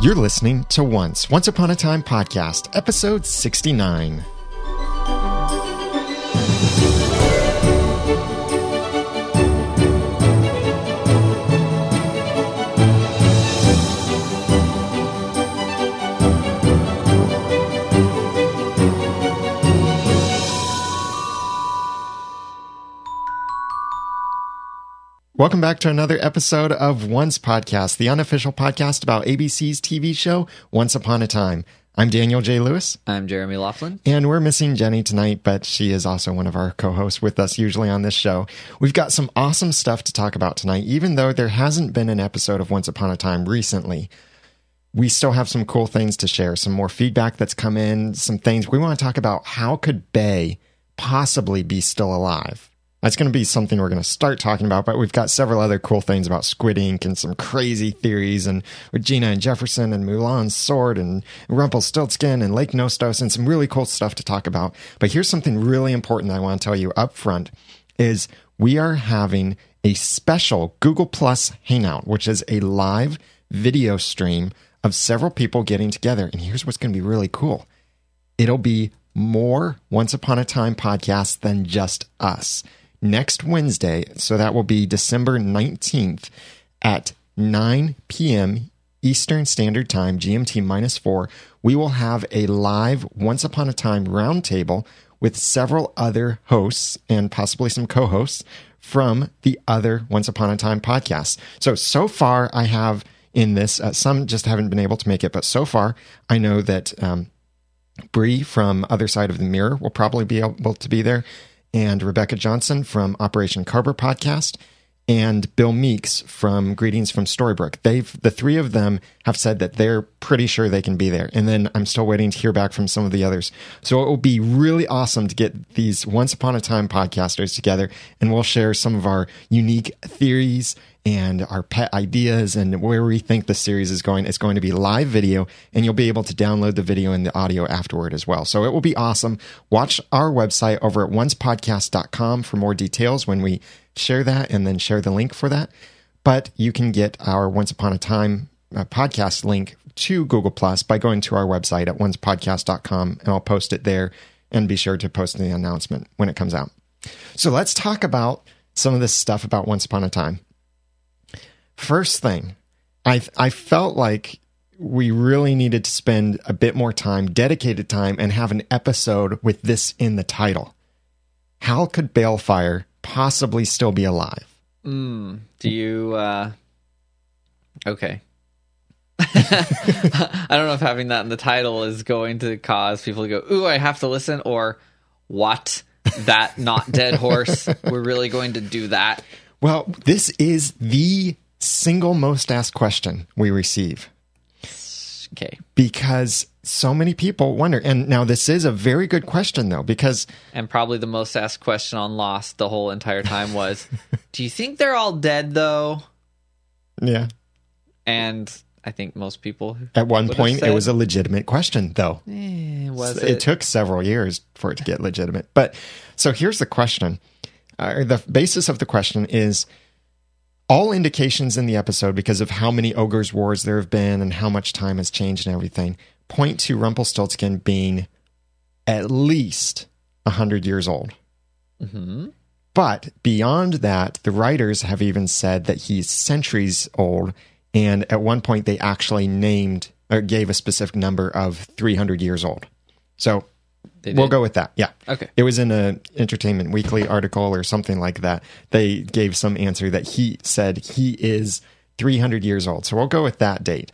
You're listening to Once, Once Upon a Time podcast, episode 69. Welcome back to another episode of Once Podcast, the unofficial podcast about ABC's TV show Once Upon a Time. I'm Daniel J. Lewis, I'm Jeremy Laughlin. and we're missing Jenny tonight, but she is also one of our co hosts with us usually on this show. We've got some awesome stuff to talk about tonight, even though there hasn't been an episode of Once Upon a Time recently. We still have some cool things to share, some more feedback that's come in, some things we want to talk about. How could Bay possibly be still alive? That's going to be something we're going to start talking about, but we've got several other cool things about Squid Ink and some crazy theories and Regina and Jefferson and Mulan's sword and Rumpelstiltskin and Lake Nostos and some really cool stuff to talk about. But here's something really important I want to tell you up front is we are having a special Google Plus Hangout, which is a live video stream of several people getting together. And here's what's going to be really cool. It'll be more Once Upon a Time podcasts than just us next Wednesday. So that will be December 19th at 9 p.m. Eastern Standard Time, GMT minus four. We will have a live Once Upon a Time roundtable with several other hosts and possibly some co hosts from the other Once Upon a Time podcasts. So, so far, I have in this, uh, some just haven't been able to make it, but so far, I know that. Um, Bree from Other Side of the Mirror will probably be able to be there, and Rebecca Johnson from Operation Carver podcast, and Bill Meeks from Greetings from Storybrooke. They've the three of them have said that they're pretty sure they can be there, and then I'm still waiting to hear back from some of the others. So it will be really awesome to get these Once Upon a Time podcasters together, and we'll share some of our unique theories and our pet ideas and where we think the series is going. It's going to be live video, and you'll be able to download the video and the audio afterward as well. So it will be awesome. Watch our website over at oncepodcast.com for more details when we share that and then share the link for that. But you can get our Once Upon a Time uh, podcast link to Google Plus by going to our website at oncepodcast.com, and I'll post it there and be sure to post the announcement when it comes out. So let's talk about some of this stuff about Once Upon a Time. First thing, I I felt like we really needed to spend a bit more time, dedicated time, and have an episode with this in the title. How could Balefire possibly still be alive? Mm, do you? uh Okay. I don't know if having that in the title is going to cause people to go, "Ooh, I have to listen," or "What? That not dead horse? We're really going to do that?" Well, this is the single most asked question we receive Okay. because so many people wonder. And now this is a very good question though, because And probably the most asked question on Lost the whole entire time was, "Do you think they're all dead though?" yeah, And I think most people at one point it was a legitimate question though. eh, was it, it? took several years for it to get legitimate. But so here's the question. Uh, the basis of the question is all indications in the episode, because of how many ogres wars there have been and how much time has changed and everything, point to Rumpelstiltskin being at least 100 years old. Mhm. But beyond that, the writers have even said that he's centuries old. And at one point, they actually named or gave a specific number of 300 years old. So we'll go with that. Yeah. Okay. It was in a Entertainment Weekly article or something like that. They gave some answer that he said he is 300 years old. So we'll go with that date.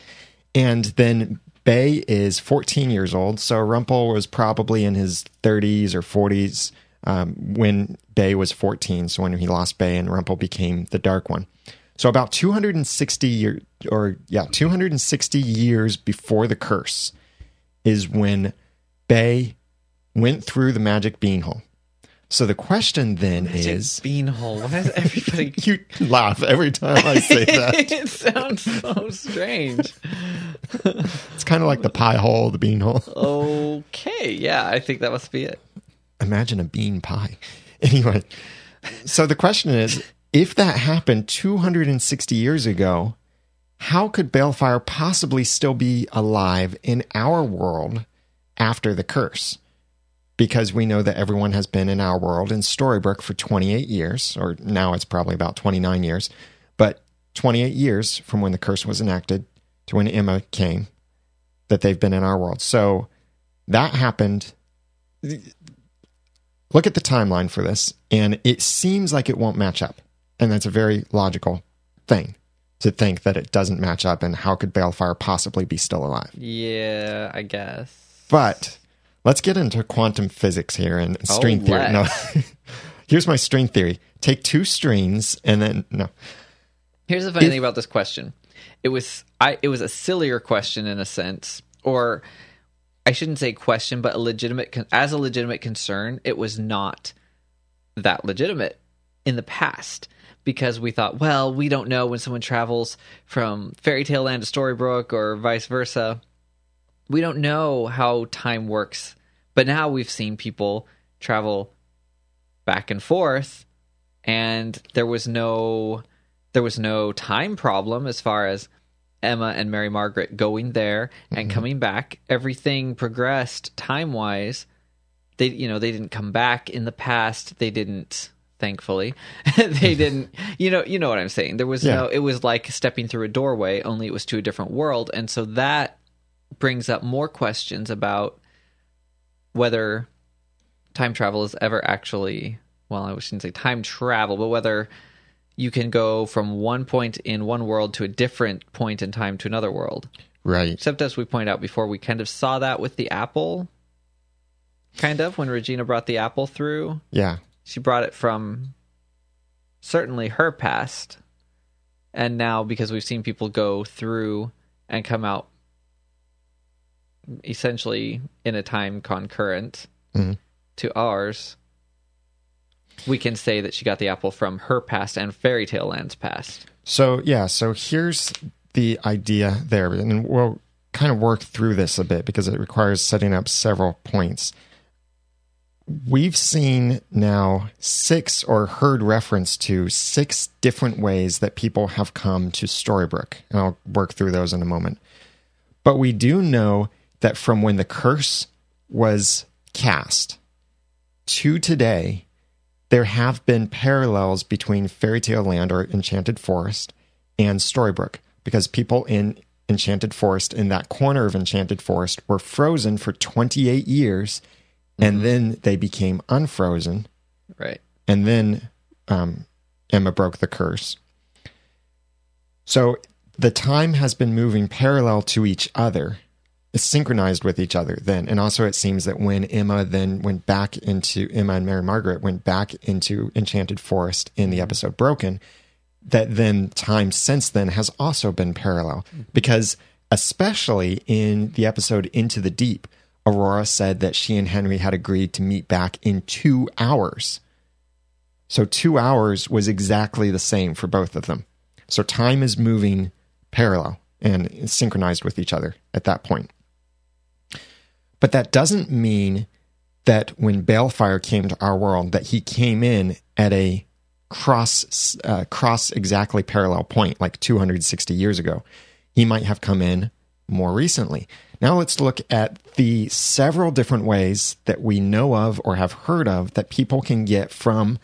And then Bay is 14 years old. So Rumpel was probably in his 30s or 40s um, when Bay was 14. So when he lost Bay and Rumpel became the Dark One. So about 260 year or yeah, 260 years before the curse is when Bay went through the magic beanhole. So the question then is beanhole. Why does everybody? you laugh every time I say that. it sounds so strange. It's kind of like the pie hole, the beanhole. Okay, yeah, I think that must be it. Imagine a bean pie. Anyway, so the question is if that happened 260 years ago, how could Balefire possibly still be alive in our world after the curse? Because we know that everyone has been in our world in Storybrooke for 28 years, or now it's probably about 29 years, but 28 years from when the curse was enacted to when Emma came, that they've been in our world. So that happened. Look at the timeline for this, and it seems like it won't match up. And that's a very logical thing to think that it doesn't match up. And how could Balefire possibly be still alive? Yeah, I guess. But let's get into quantum physics here and oh, string Oh, theory. No, here's my string theory take two strings and then, no. Here's the funny If- thing about this question. It was I it was a sillier question in a sense, or I shouldn't say question, but a legitimate as a legitimate concern, it was not that legitimate in the past because we thought, well, we don't know when someone travels from fairy tale land to Storybrooke or vice versa. We don't know how time works. But now we've seen people travel back and forth and there was no there was no time problem as far as Emma and Mary Margaret going there and mm-hmm. coming back. Everything progressed time wise. They you know, they didn't come back in the past. They didn't thankfully. they didn't you know you know what I'm saying. There was Yeah. no it was like stepping through a doorway, only it was to a different world. And so that brings up more questions about whether time travel is ever actually well, I shouldn't say time travel, but whether you can go from one point in one world to a different point in time to another world. Right. Except as we pointed out before, we kind of saw that with the apple. Kind of when Regina brought the apple through. Yeah. She brought it from certainly her past. And now because we've seen people go through and come out essentially in a time concurrent Mhm. to ours, we can say that she got the apple from her past and fairy tale land's past. So yeah, so here's the idea there, and we'll kind of work through this a bit because it requires setting up several points. We've seen now six or heard reference to six different ways that people have come to Storybrooke, and I'll work through those in a moment. But we do know that from when the curse was cast to today, there have been parallels between Fairy Tale Land or Enchanted Forest and Storybrooke because people in Enchanted Forest, in that corner of Enchanted Forest, were frozen for 28 years and then they became unfrozen. Right. And then um, Emma broke the curse. So the time has been moving parallel to each other, synchronized with each other then. And also, it seems that when Emma then went back into Emma and Mary Margaret went back into Enchanted Forest in the mm-hmm. episode Broken, that then time since then has also been parallel mm-hmm. because, especially in the episode Into the Deep, Aurora said that she and Henry had agreed to meet back in two hours. So, two hours was exactly the same for both of them. So, time is moving parallel and synchronized with each other at that point. But that doesn't mean that when Balefire came to our world, that he came in at a cross uh, cross exactly parallel point, like 260 years ago. He might have come in more recently. Now let's look at the several different ways that we know of or have heard of that people can get from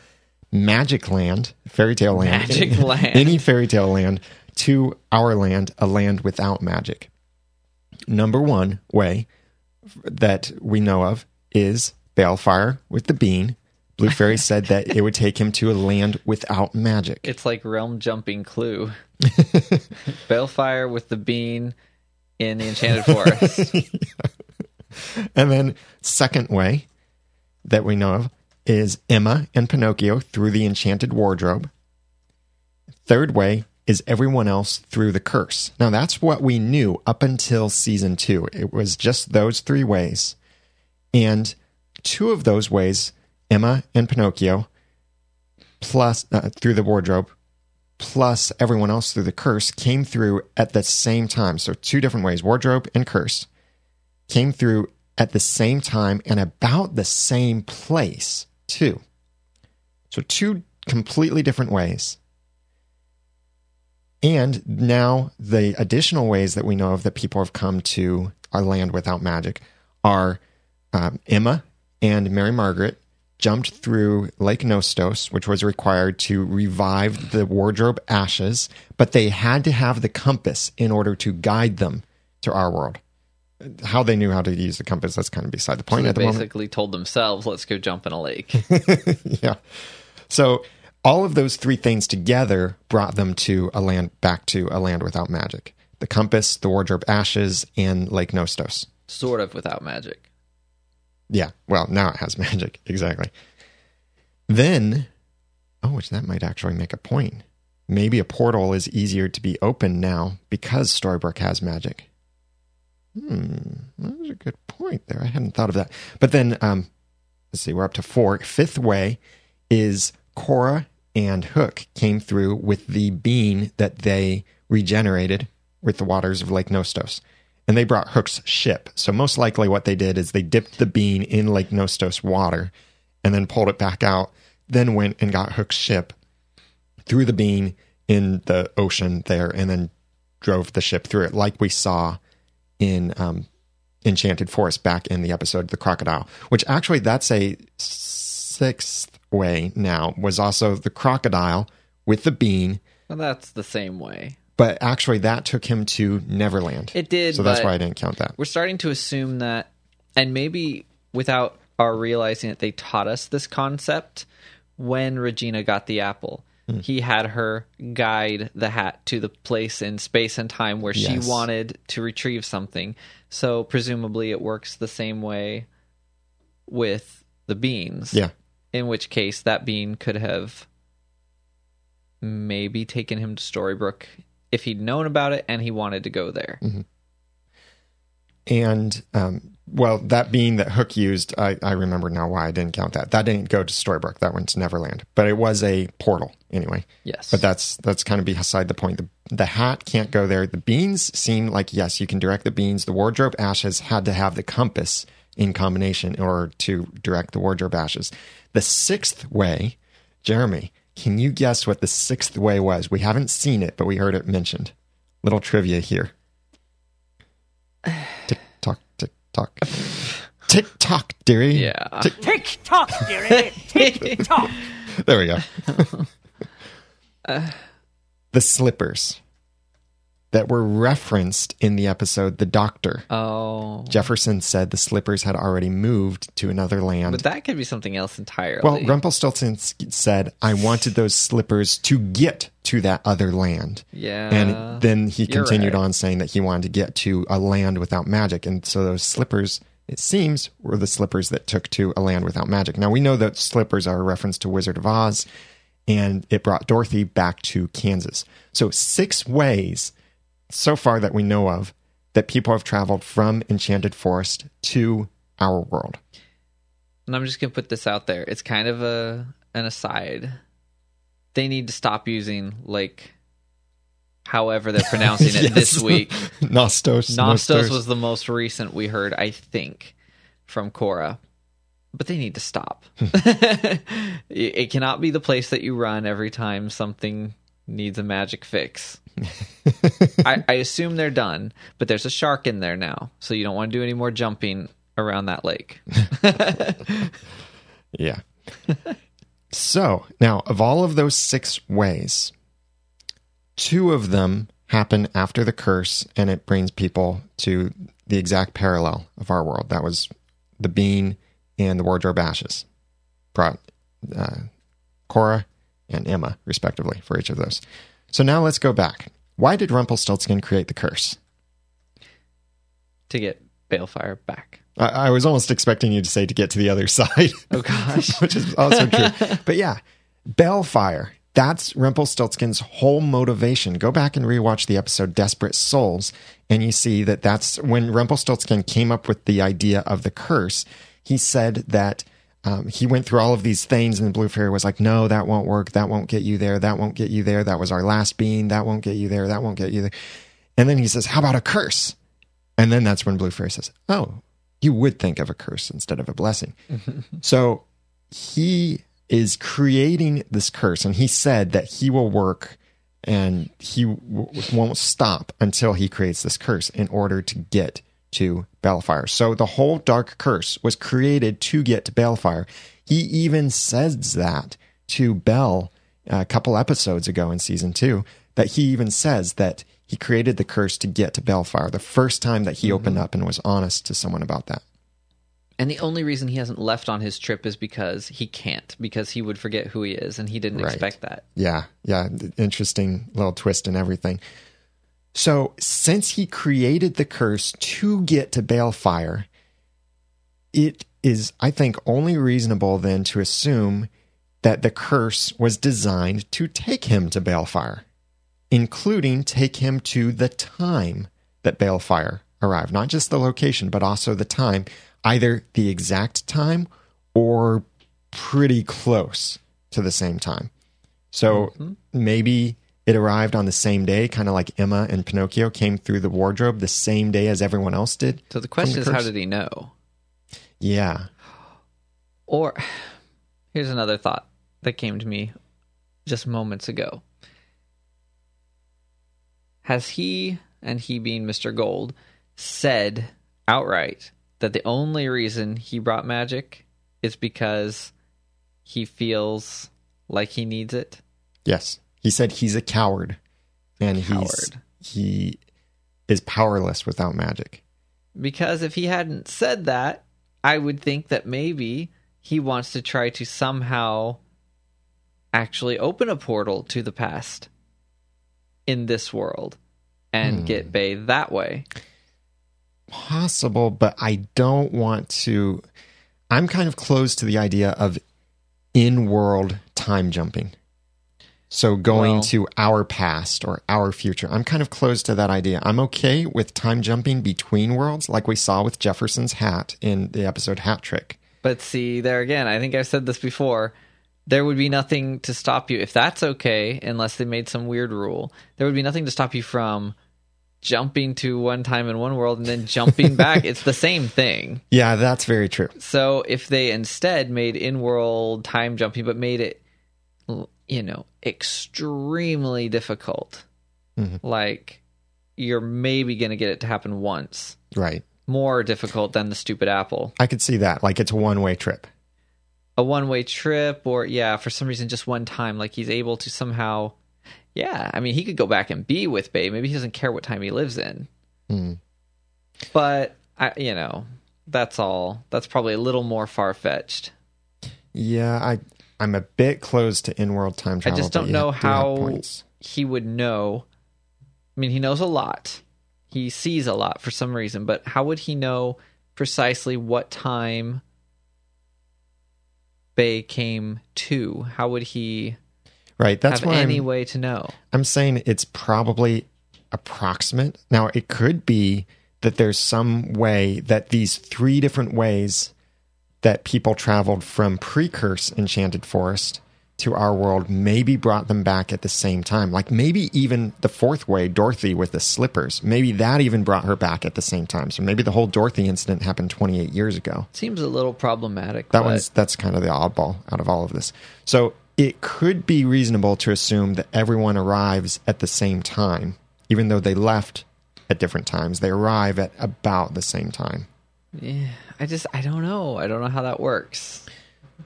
Magic Land, Fairy Tale Land, Magic Land. any fairy tale land to our land, a land without magic. Number one way that we know of is Balefire with the bean. Blue Fairy said that it would take him to a land without magic. It's like realm jumping clue. Balefire with the bean in the Enchanted Forest. And then, second way that we know of is Emma and Pinocchio through the enchanted wardrobe. Third way is everyone else through the curse. Now, that's what we knew up until season two. It was just those three ways. And two of those ways, Emma and Pinocchio, plus uh, through the wardrobe, plus everyone else through the curse, came through at the same time. So, two different ways wardrobe and curse came through at the same time and about the same place, too. So, two completely different ways. And now the additional ways that we know of that people have come to our land without magic are um, Emma and Mary Margaret jumped through Lake Nostos, which was required to revive the wardrobe ashes, but they had to have the compass in order to guide them to our world. How they knew how to use the compass, that's kind of beside the point they at the moment. basically told themselves, "Let's go jump in a lake." yeah. So all of those three things together brought them to a land back to a land without magic. The compass, the wardrobe ashes, and Lake Nostos. sort of without magic. Yeah. Well, now it has magic. Exactly. Then, oh, which that might actually make a point. Maybe a portal is easier to be opened now because Storybrooke has magic. Hmm, that's a good point there. I hadn't thought of that. But then, um, let's see, we're up to four. Fifth way is Cora and Hook came through with the bean that they regenerated with the waters of Lake Nostos. And they brought Hook's ship. So, most likely, what they did is they dipped the bean in Lake Nostos water and then pulled it back out, then went and got Hook's ship, threw the bean in the ocean there, and then drove the ship through it, like we saw in um, Enchanted Forest back in the episode The Crocodile, which actually that's a sixth way now, was also the crocodile with the bean, Well, that's the same way. but actually that took him to Neverland. It did, So that's why I didn't count that. We're starting to assume that, and maybe without our realizing it, they taught us this concept when Regina got the apple. Hmm. He had her guide the hat to the place in space and time where she wanted to retrieve something. So presumably it works the same way with the beans. Yeah. In which case that bean could have maybe taken him to Storybrooke if he'd known about it and he wanted to go there. And um, well, that bean that Hook used, I, I remember now why I didn't count that. That didn't go to Storybrooke. That went to Neverland, but it was a portal anyway. Yes. But that's that's kind of beside the point. The the hat can't go there. The beans seem like yes, you can direct the beans. The wardrobe ashes had to have the compass in combination in order to direct the wardrobe ashes. The sixth way, Jeremy, can you guess what the sixth way was? We haven't seen it, but we heard it mentioned. Little trivia here. Tick tock, tick tock. Tick tock, dearie. Yeah. Tick, Tick tock, dearie. Tick tock. there we go. Uh. the slippers that were referenced in the episode The Doctor. Oh. Jefferson said the slippers had already moved to another land. But that could be something else entirely. well, Rumpelstiltskin said, I wanted those slippers to get to that other land. yeah. And then he continued right. on saying that he wanted to get to a land without magic. And so those slippers, it seems, were the slippers that took to a land without magic. Now we know that slippers are a reference to Wizard of Oz, and it brought Dorothy back to Kansas. So six ways so far that we know of that people have traveled from Enchanted Forest to our world. And I'm just gonna put this out there. It's kind of a an aside. They need to stop using like however they're pronouncing it Yes. this week. Nostos. Nostos was the most recent we heard, I think, from Cora. But they need to stop. it cannot be the place that you run every time something needs a magic fix. I, I assume they're done, but there's a shark in there now, so you don't want to do any more jumping around that lake. Yeah. so now, of all of those six ways, two of them happen after the curse, and it brings people to the exact parallel of our world. That was the bean and the wardrobe ashes. Brought uh, Cora and Emma, respectively, for each of those. So now let's go back. Why did Rumpelstiltskin create the curse? to get Balefire back. I, I was almost expecting you to say to get to the other side. Oh gosh. which is also true. But yeah, Balefire. That's Rumpelstiltskin's whole motivation. Go back and rewatch the episode Desperate Souls, and you see that that's when Rumpelstiltskin came up with the idea of the curse. He said that um, he went through all of these things, and the Blue Fairy was like, No, that won't work. That won't get you there. That won't get you there. That was our last bean. That won't get you there. That won't get you there. And then he says, How about a curse? And then that's when Blue Fairy says, Oh, you would think of a curse instead of a blessing. so he is creating this curse, and he said that he will work and he w- won't stop until he creates this curse in order to get to Balefire. So the whole dark curse was created to get to Balefire. He even says that to Belle uh, a couple episodes ago in season two. That he even says that he created the curse to get to Balefire. The first time that he mm-hmm. opened up and was honest to someone about that. And the only reason he hasn't left on his trip is because he can't, because he would forget who he is, and he didn't Right. expect that. Yeah, yeah, interesting little twist and everything. So, since he created the curse to get to Balefire, it is, I think, only reasonable then to assume that the curse was designed to take him to Balefire, including take him to the time that Balefire arrived. Not just the location, but also the time, either the exact time or pretty close to the same time. So mm-hmm. maybe it arrived on the same day, kind of like Emma and Pinocchio came through the wardrobe the same day as everyone else did. So the question the is, how did he know? Yeah. Or here's another thought that came to me just moments ago. Has he, and he being Mr. Gold, said outright that the only reason he brought magic is because he feels like he needs it? Yes. He said he's a coward and he's Coward. he is powerless without magic. Because if he hadn't said that, I would think that maybe he wants to try to somehow actually open a portal to the past in this world and hmm. get Bay that way. Possible, but I don't want to I'm kind of closed to the idea of in-world time jumping. So going Well- to our past or our future. I'm kind of closed to that idea. I'm okay with time jumping between worlds like we saw with Jefferson's hat in the episode Hat Trick. But see, there again, I think I've said this before. There would be nothing to stop you if that's okay, unless they made some weird rule. There would be nothing to stop you from jumping to one time in one world and then jumping back. It's the same thing. Yeah, that's very true. So if they instead made in-world time jumping, but made it, you know, extremely difficult, like you're maybe going to get it to happen once, Right. more difficult than the stupid apple. I could see that. Like it's a one-way trip. A one-way trip, or yeah, for some reason, just one time, like he's able to somehow. Yeah, I mean, he could go back and be with Bay. Maybe he doesn't care what time he lives in. Hmm. But I, you know, that's all. That's probably a little more far fetched. Yeah, I I'm a bit close to in-world time travel. I just don't know how he would know. I mean, he knows a lot. He sees a lot for some reason, but how would he know precisely what time Bay came to? How would he Right. That's have why any I'm, way to know? I'm saying it's probably approximate. Now, it could be that there's some way that these three different ways that people traveled from pre-curse Enchanted Forest to our world maybe brought them back at the same time. Like maybe even the fourth way, Dorothy with the slippers, maybe that even brought her back at the same time. So maybe the whole Dorothy incident happened 28 years ago. Seems a little problematic. That but one's that's kind of the oddball out of all of this. So it could be reasonable to assume that everyone arrives at the same time, even though they left at different times. They arrive at about the same time. yeah, I just I don't know. I don't know how that works.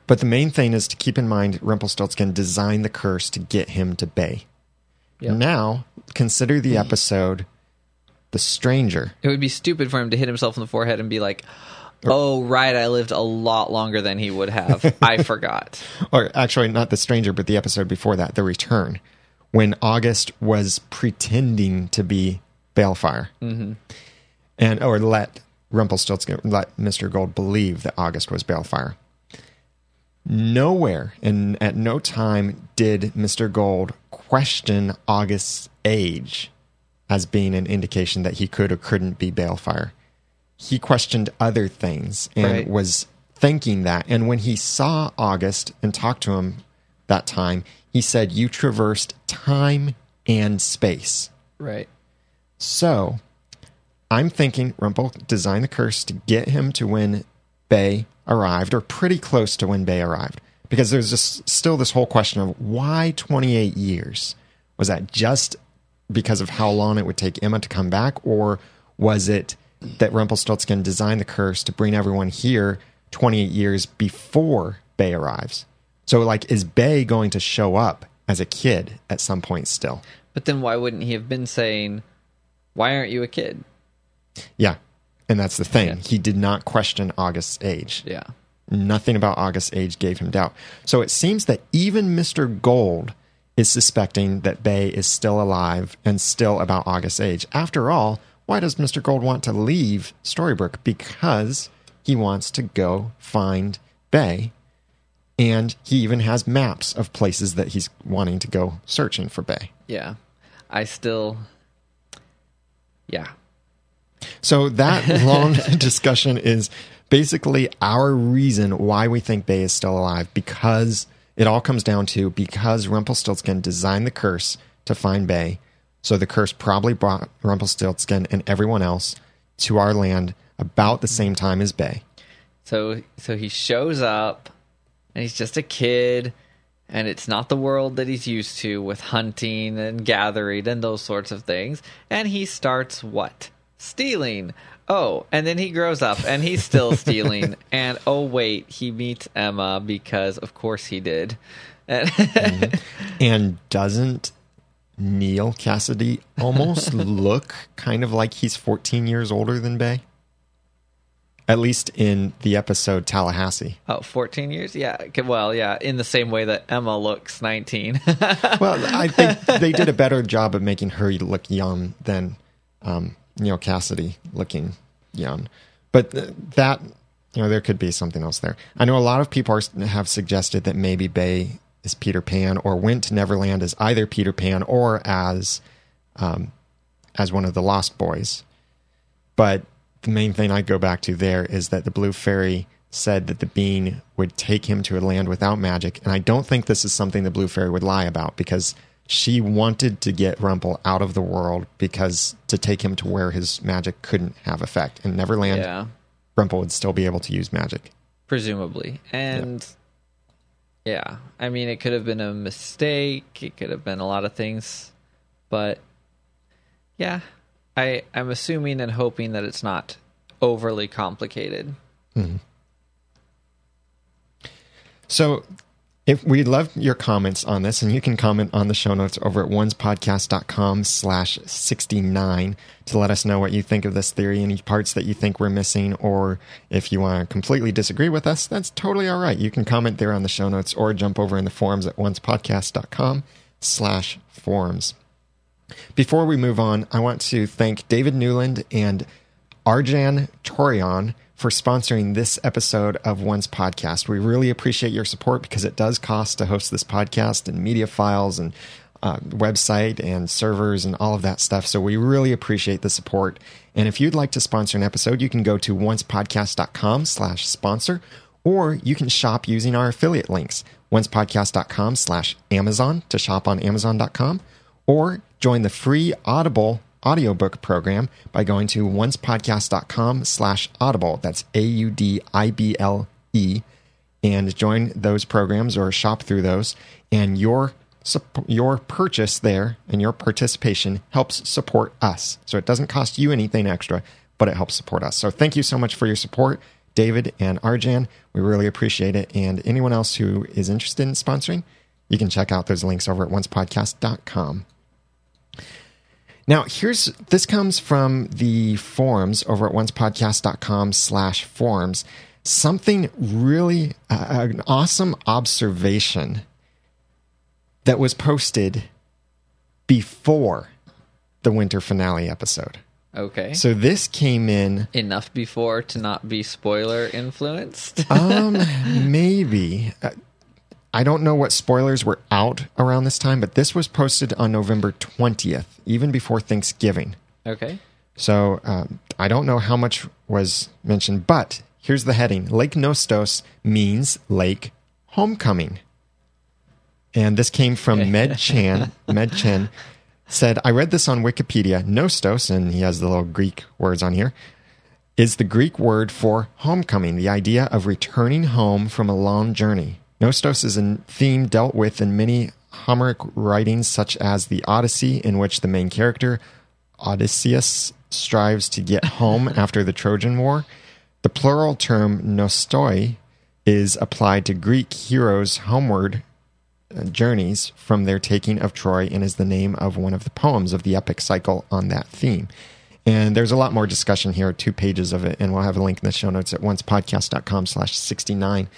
But the main thing is to keep in mind Rumpelstiltskin designed the curse to get him to Bay. Yep. Now, consider the episode The Stranger. It would be stupid for him to hit himself in the forehead and be like, "Oh, right, I lived a lot longer than he would have. I forgot." or actually not the stranger but the episode before that the return when august was pretending to be balefire mm-hmm. and or let rumpelstiltskin let mr gold believe that august was balefire nowhere and at no time did mr gold question august's age as being an indication that he could or couldn't be balefire he questioned other things and Right. was thinking that. And when he saw August and talked to him that time, he said, You traversed time and space. Right. So I'm thinking Rumpel designed the curse to get him to when Bay arrived, or pretty close to when Bay arrived. Because there's just still this whole question of why 28 years? Was that just because of how long it would take Emma to come back, or was it that Rumpelstiltskin designed the curse to bring everyone here 28 years before Bay arrives? So, like, is Bay going to show up as a kid at some point still? But then why wouldn't he have been saying, "Why aren't you a kid?" Yeah. And that's the thing. Yeah. He did not question August's age. Yeah. Nothing about August's age gave him doubt. So it seems that even Mr. Gold is suspecting that Bay is still alive and still about August's age. After all, why does Mr. Gold want to leave Storybrooke? Because he wants to go find Bay. And he even has maps of places that he's wanting to go searching for Bay. Yeah. I still. Yeah. So that long discussion is basically our reason why we think Bay is still alive because it all comes down to because Rumpelstiltskin designed the curse to find Bay. So the curse probably brought Rumpelstiltskin and everyone else to our land about the same time as Bay. So so he shows up and he's just a kid and it's not the world that he's used to with hunting and gathering and those sorts of things and he starts what? Stealing. Oh, and then he grows up and he's still stealing and oh wait, he meets Emma because of course he did. And And doesn't Neal Cassidy almost look kind of like he's 14 years older than Bay? At least in the episode Tallahassee. oh, 14 years? Yeah. Well, yeah, in the same way that Emma looks 19. Well, I think they did a better job of making her look young than um, Neal Cassidy looking young. But th- that, you know, there could be something else there. I know a lot of people are, have suggested that maybe Bay is Peter Pan or went to Neverland as either Peter Pan or as um, as one of the Lost Boys. But the main thing I go back to there is that the Blue Fairy said that the bean would take him to a land without magic. And I don't think this is something the Blue Fairy would lie about because she wanted to get Rumple out of the world because to take him to where his magic couldn't have effect. In Neverland, yeah. Rumple would still be able to use magic. presumably and yeah. i mean it could have been a mistake it could have been a lot of things but yeah i i'm assuming and hoping that it's not overly complicated mm-hmm. So if we'd love your comments on this, and you can comment on the show notes over at oncepodcast.com slash 69 to let us know what you think of this theory, any parts that you think we're missing, or if you want to completely disagree with us, that's totally all right. You can comment there on the show notes or jump over in the forums at oncepodcast.com slash forums. Before we move on, I want to thank David Newland and Arjan Torion for sponsoring this episode of Once Podcast. We really appreciate your support because it does cost to host this podcast and media files and uh, website and servers and all of that stuff. So we really appreciate the support. And if you'd like to sponsor an episode, you can go to oncepodcast.com slash sponsor, or you can shop using our affiliate links, oncepodcast.com slash Amazon to shop on amazon.com, or join the free Audible audiobook program by going to oncepodcast.com slash audible. That's A-U-D-I-B-L-E. And join those programs or shop through those. And your your purchase there and your participation helps support us. So it doesn't cost you anything extra, but it helps support us. So thank you so much for your support, David and Arjan. We really appreciate it. And anyone else who is interested in sponsoring, you can check out those links over at oncepodcast.com. Now, here's this comes from the forums over at oncepodcast.com slash forums. Something really, uh, an awesome observation that was posted before the winter finale episode. okay So this came in enough before to not be spoiler influenced um, maybe. Uh, I don't know what spoilers were out around this time, but this was posted on November 20th, even before Thanksgiving. okay So um, I don't know how much was mentioned, but here's the heading Lake Nostos means Lake Homecoming. And this came from Med Chan. Med Chen said, I read this on Wikipedia. Nostos, and he has the little Greek words on here, is the Greek word for homecoming, the idea of returning home from a long journey. Nostos is a theme dealt with in many Homeric writings such as the Odyssey, in which the main character, Odysseus, strives to get home after the Trojan War. The plural term nostoi is applied to Greek heroes' homeward uh, journeys from their taking of Troy and is the name of one of the poems of the epic cycle on that theme. And there's a lot more discussion here, two pages of it, and we'll have a link in the show notes at oncepodcast.com slash 69.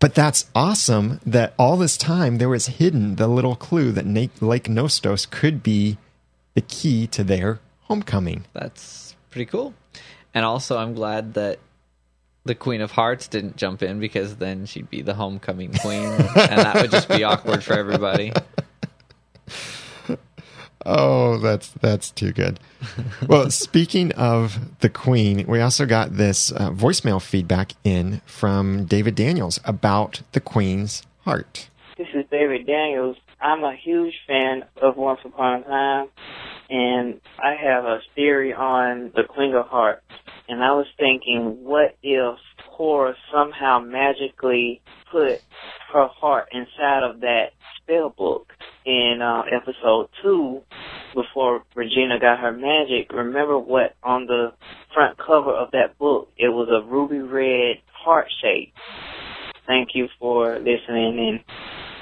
But that's awesome that all this time there was hidden the little clue that Lake Nostos could be the key to their homecoming. That's pretty cool. And also, I'm glad that the Queen of Hearts didn't jump in because then she'd be the homecoming queen, and that would just be awkward for everybody. Oh, that's that's too good. Well, speaking of the Queen, we also got this uh, voicemail feedback in from David Daniels about the Queen's heart. This is David Daniels. I'm a huge fan of Once Upon a Time, and I have a theory on the Queen of Hearts. And I was thinking, what if Cora somehow magically put her heart inside of that spell book in uh, episode two before Regina got her magic? Remember what on the front cover of that book? It was a ruby red heart shape. Thank you for listening, and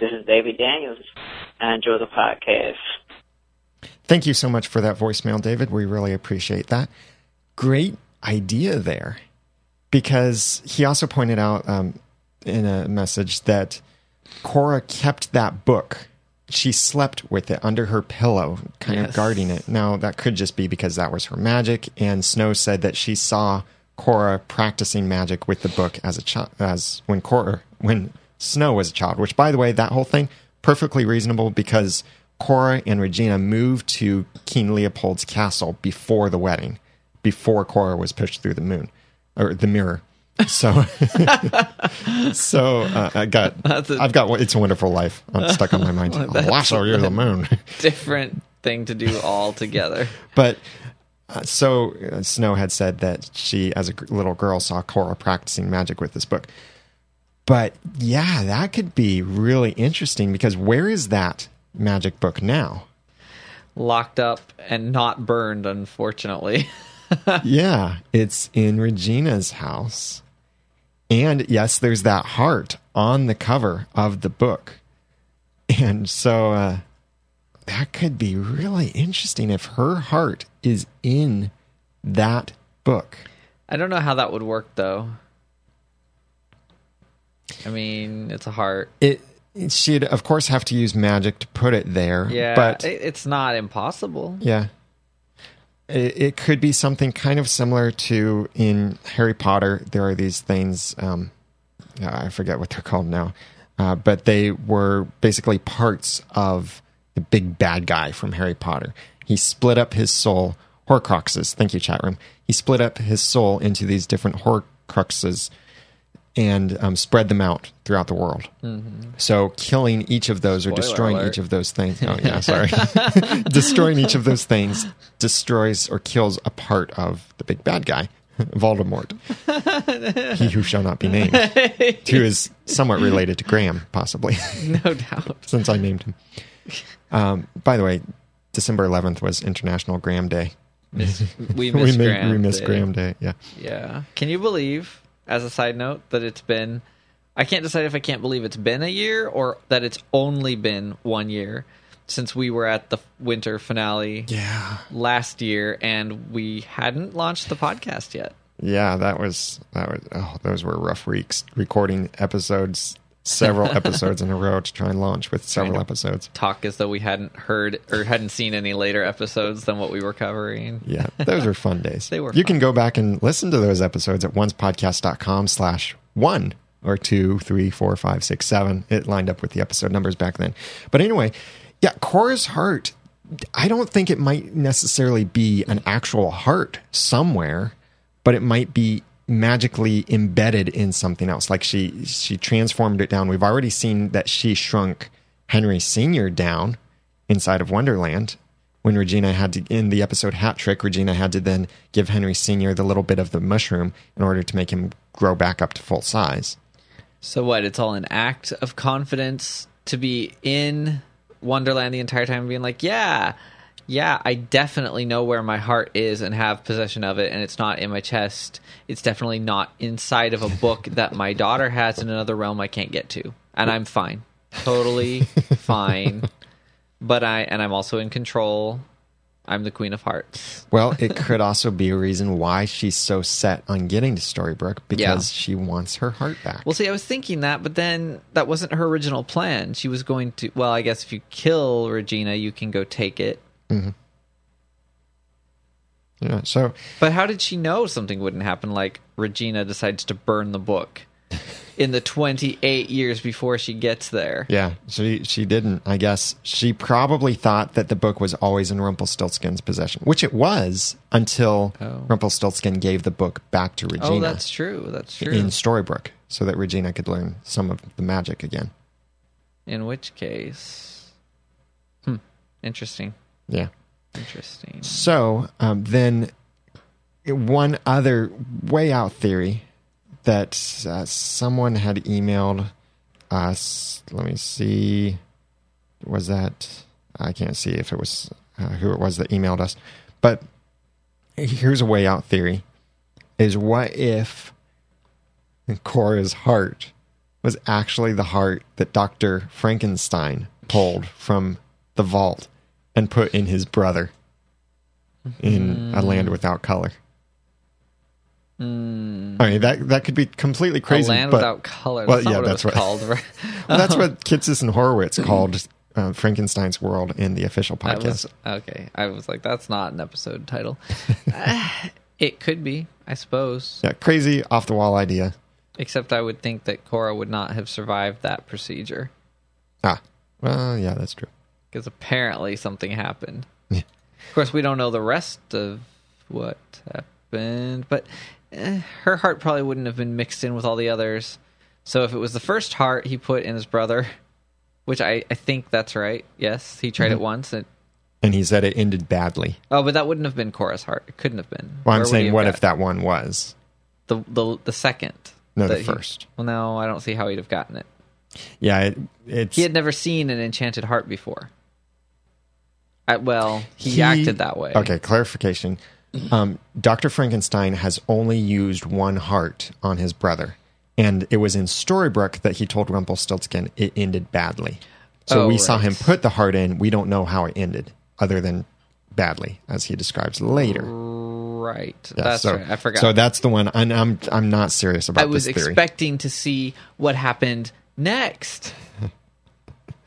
this is David Daniels. I enjoy the podcast. Thank you so much for that voicemail, David. We really appreciate that. Great idea there, because he also pointed out um, in a message that Cora kept that book. She slept with it under her pillow, kind of guarding it. Now, that could just be because that was her magic. And Snow said that she saw Cora practicing magic with the book as a child, as when Cora, when Snow was a child. Which, by the way, that whole thing perfectly reasonable because Cora and Regina moved to King Leopold's castle before the wedding, before Cora was pushed through the moon or the mirror. So, so uh, I got, a- I've got "It's a Wonderful Life" I'm stuck on my mind. That's- Lasso you're the moon, Different thing to do all together. but uh, so uh, Snow had said that she, as a g- little girl, saw Cora practicing magic with this book. But yeah, that could be really interesting because where is that magic book now? Locked up and not burned, unfortunately. yeah, it's in Regina's house. And yes, there's that heart on the cover of the book. And so uh, that could be really interesting if her heart is in that book. I don't know how that would work though. I mean, it's a heart. It she'd of course have to use magic to put it there. Yeah, But it's not impossible. Yeah. It, it could be something kind of similar to in Harry Potter. There are these things, um, I forget what they're called now, uh, but they were basically parts of the big bad guy from Harry Potter. He split up his soul, Horcruxes. Thank you, chat room. He split up his soul into these different Horcruxes and um, spread them out throughout the world. So killing each of those or destroying alert. each of those things. Oh yeah, sorry. destroying each of those things destroys or kills a part of the big bad guy, Voldemort. he who shall not be named. Who is somewhat related to Graham, possibly, No doubt. since I named him. Um, by the way, December 11th was International Graham Day. Miss, we we, miss made- Graham. we missed Day. Graham Day. Yeah. Yeah. Can you believe, as a side note, that it's been. I can't decide if I can't believe it's been a year or that it's only been one year since we were at the winter finale Yeah. last year and we hadn't launched the podcast yet. Yeah, that was that was oh, those were rough weeks recording episodes, several episodes in a row to try and launch with several episodes. Talk as though we hadn't heard or hadn't seen any later episodes than what we were covering. Yeah, those were fun days. They were You fun. can go back and listen to those episodes at oncepodcast.com slash one or two, three, four, five, six, seven. It lined up with the episode numbers back then. But anyway, yeah, Cora's heart, I don't think it might necessarily be an actual heart somewhere, but it might be magically embedded in something else. Like she she transformed it down. We've already seen that she shrunk Henry Sr. down inside of Wonderland when Regina had to in the episode Hat Trick, Regina had to then give Henry Sr. the little bit of the mushroom in order to make him grow back up to full size. So what? It's all an act of confidence to be in Wonderland the entire time, being like, yeah, yeah, I definitely know where my heart is and have possession of it, and it's not in my chest. It's definitely not inside of a book that my daughter has in another realm I can't get to, and I'm fine, totally fine. But I and I'm also in control. I'm the Queen of Hearts. Well, it could also be a reason why she's so set on getting to Storybrooke because Yeah. she wants her heart back. Well, see, I was thinking that, but then that wasn't her original plan. She was going to. Well, I guess if you kill Regina, you can go take it. Yeah. So But how did she know something wouldn't happen? Like Regina decides to burn the book in the 28 years before she gets there. yeah, she she didn't. I guess she probably thought that the book was always in Rumpelstiltskin's possession, which it was until Oh. Rumpelstiltskin gave the book back to Regina Oh, that's true. That's true. in Storybrooke, so that Regina could learn some of the magic again. In which case, hmm, interesting. Yeah. Interesting. So um, then, one other way out theory that uh, someone had emailed us. Let me see. Was that? I can't see if it was uh, who it was that emailed us. But here's a way out theory: is what if Cora's heart was actually the heart that Doctor Frankenstein pulled from the vault and put in his brother in a land without color. I mean that that could be completely crazy. a land but without color. well, That's not yeah, what that's what- called. Right? well, that's what Kitsis and Horowitz called uh, Frankenstein's world in the official podcast. was okay. I was like, that's not an episode title. Uh, it could be, I suppose. yeah, crazy off the wall idea. Except I would think that Cora would not have survived that procedure Ah, well, yeah, that's true. Because apparently something happened. Yeah. Of course, we don't know the rest of what happened, but eh, her heart probably wouldn't have been mixed in with all the others. So if it was the first heart he put in his brother, which I, I think that's right. Yes, he Mm-hmm. tried it once. And, And he said it ended badly. oh, but that wouldn't have been Cora's heart. It couldn't have been. Well, I'm Where saying, what got- if that one was? the the the second? No, the that he- first. well, no, I don't see how he'd have gotten it. Yeah, it, it's He had never seen an enchanted heart before. I, well, he, He- acted that way. Okay, clarification. Um, Dr. Frankenstein has only used one heart on his brother. And it was in Storybrooke that he told Rumpelstiltskin it ended badly. So Oh, we saw him put the heart in. We don't know how it ended, other than badly, as he describes later. Right. Yeah, that's so, right. I forgot. So that's the one. And I'm I'm not serious about I was expecting to see what happened next.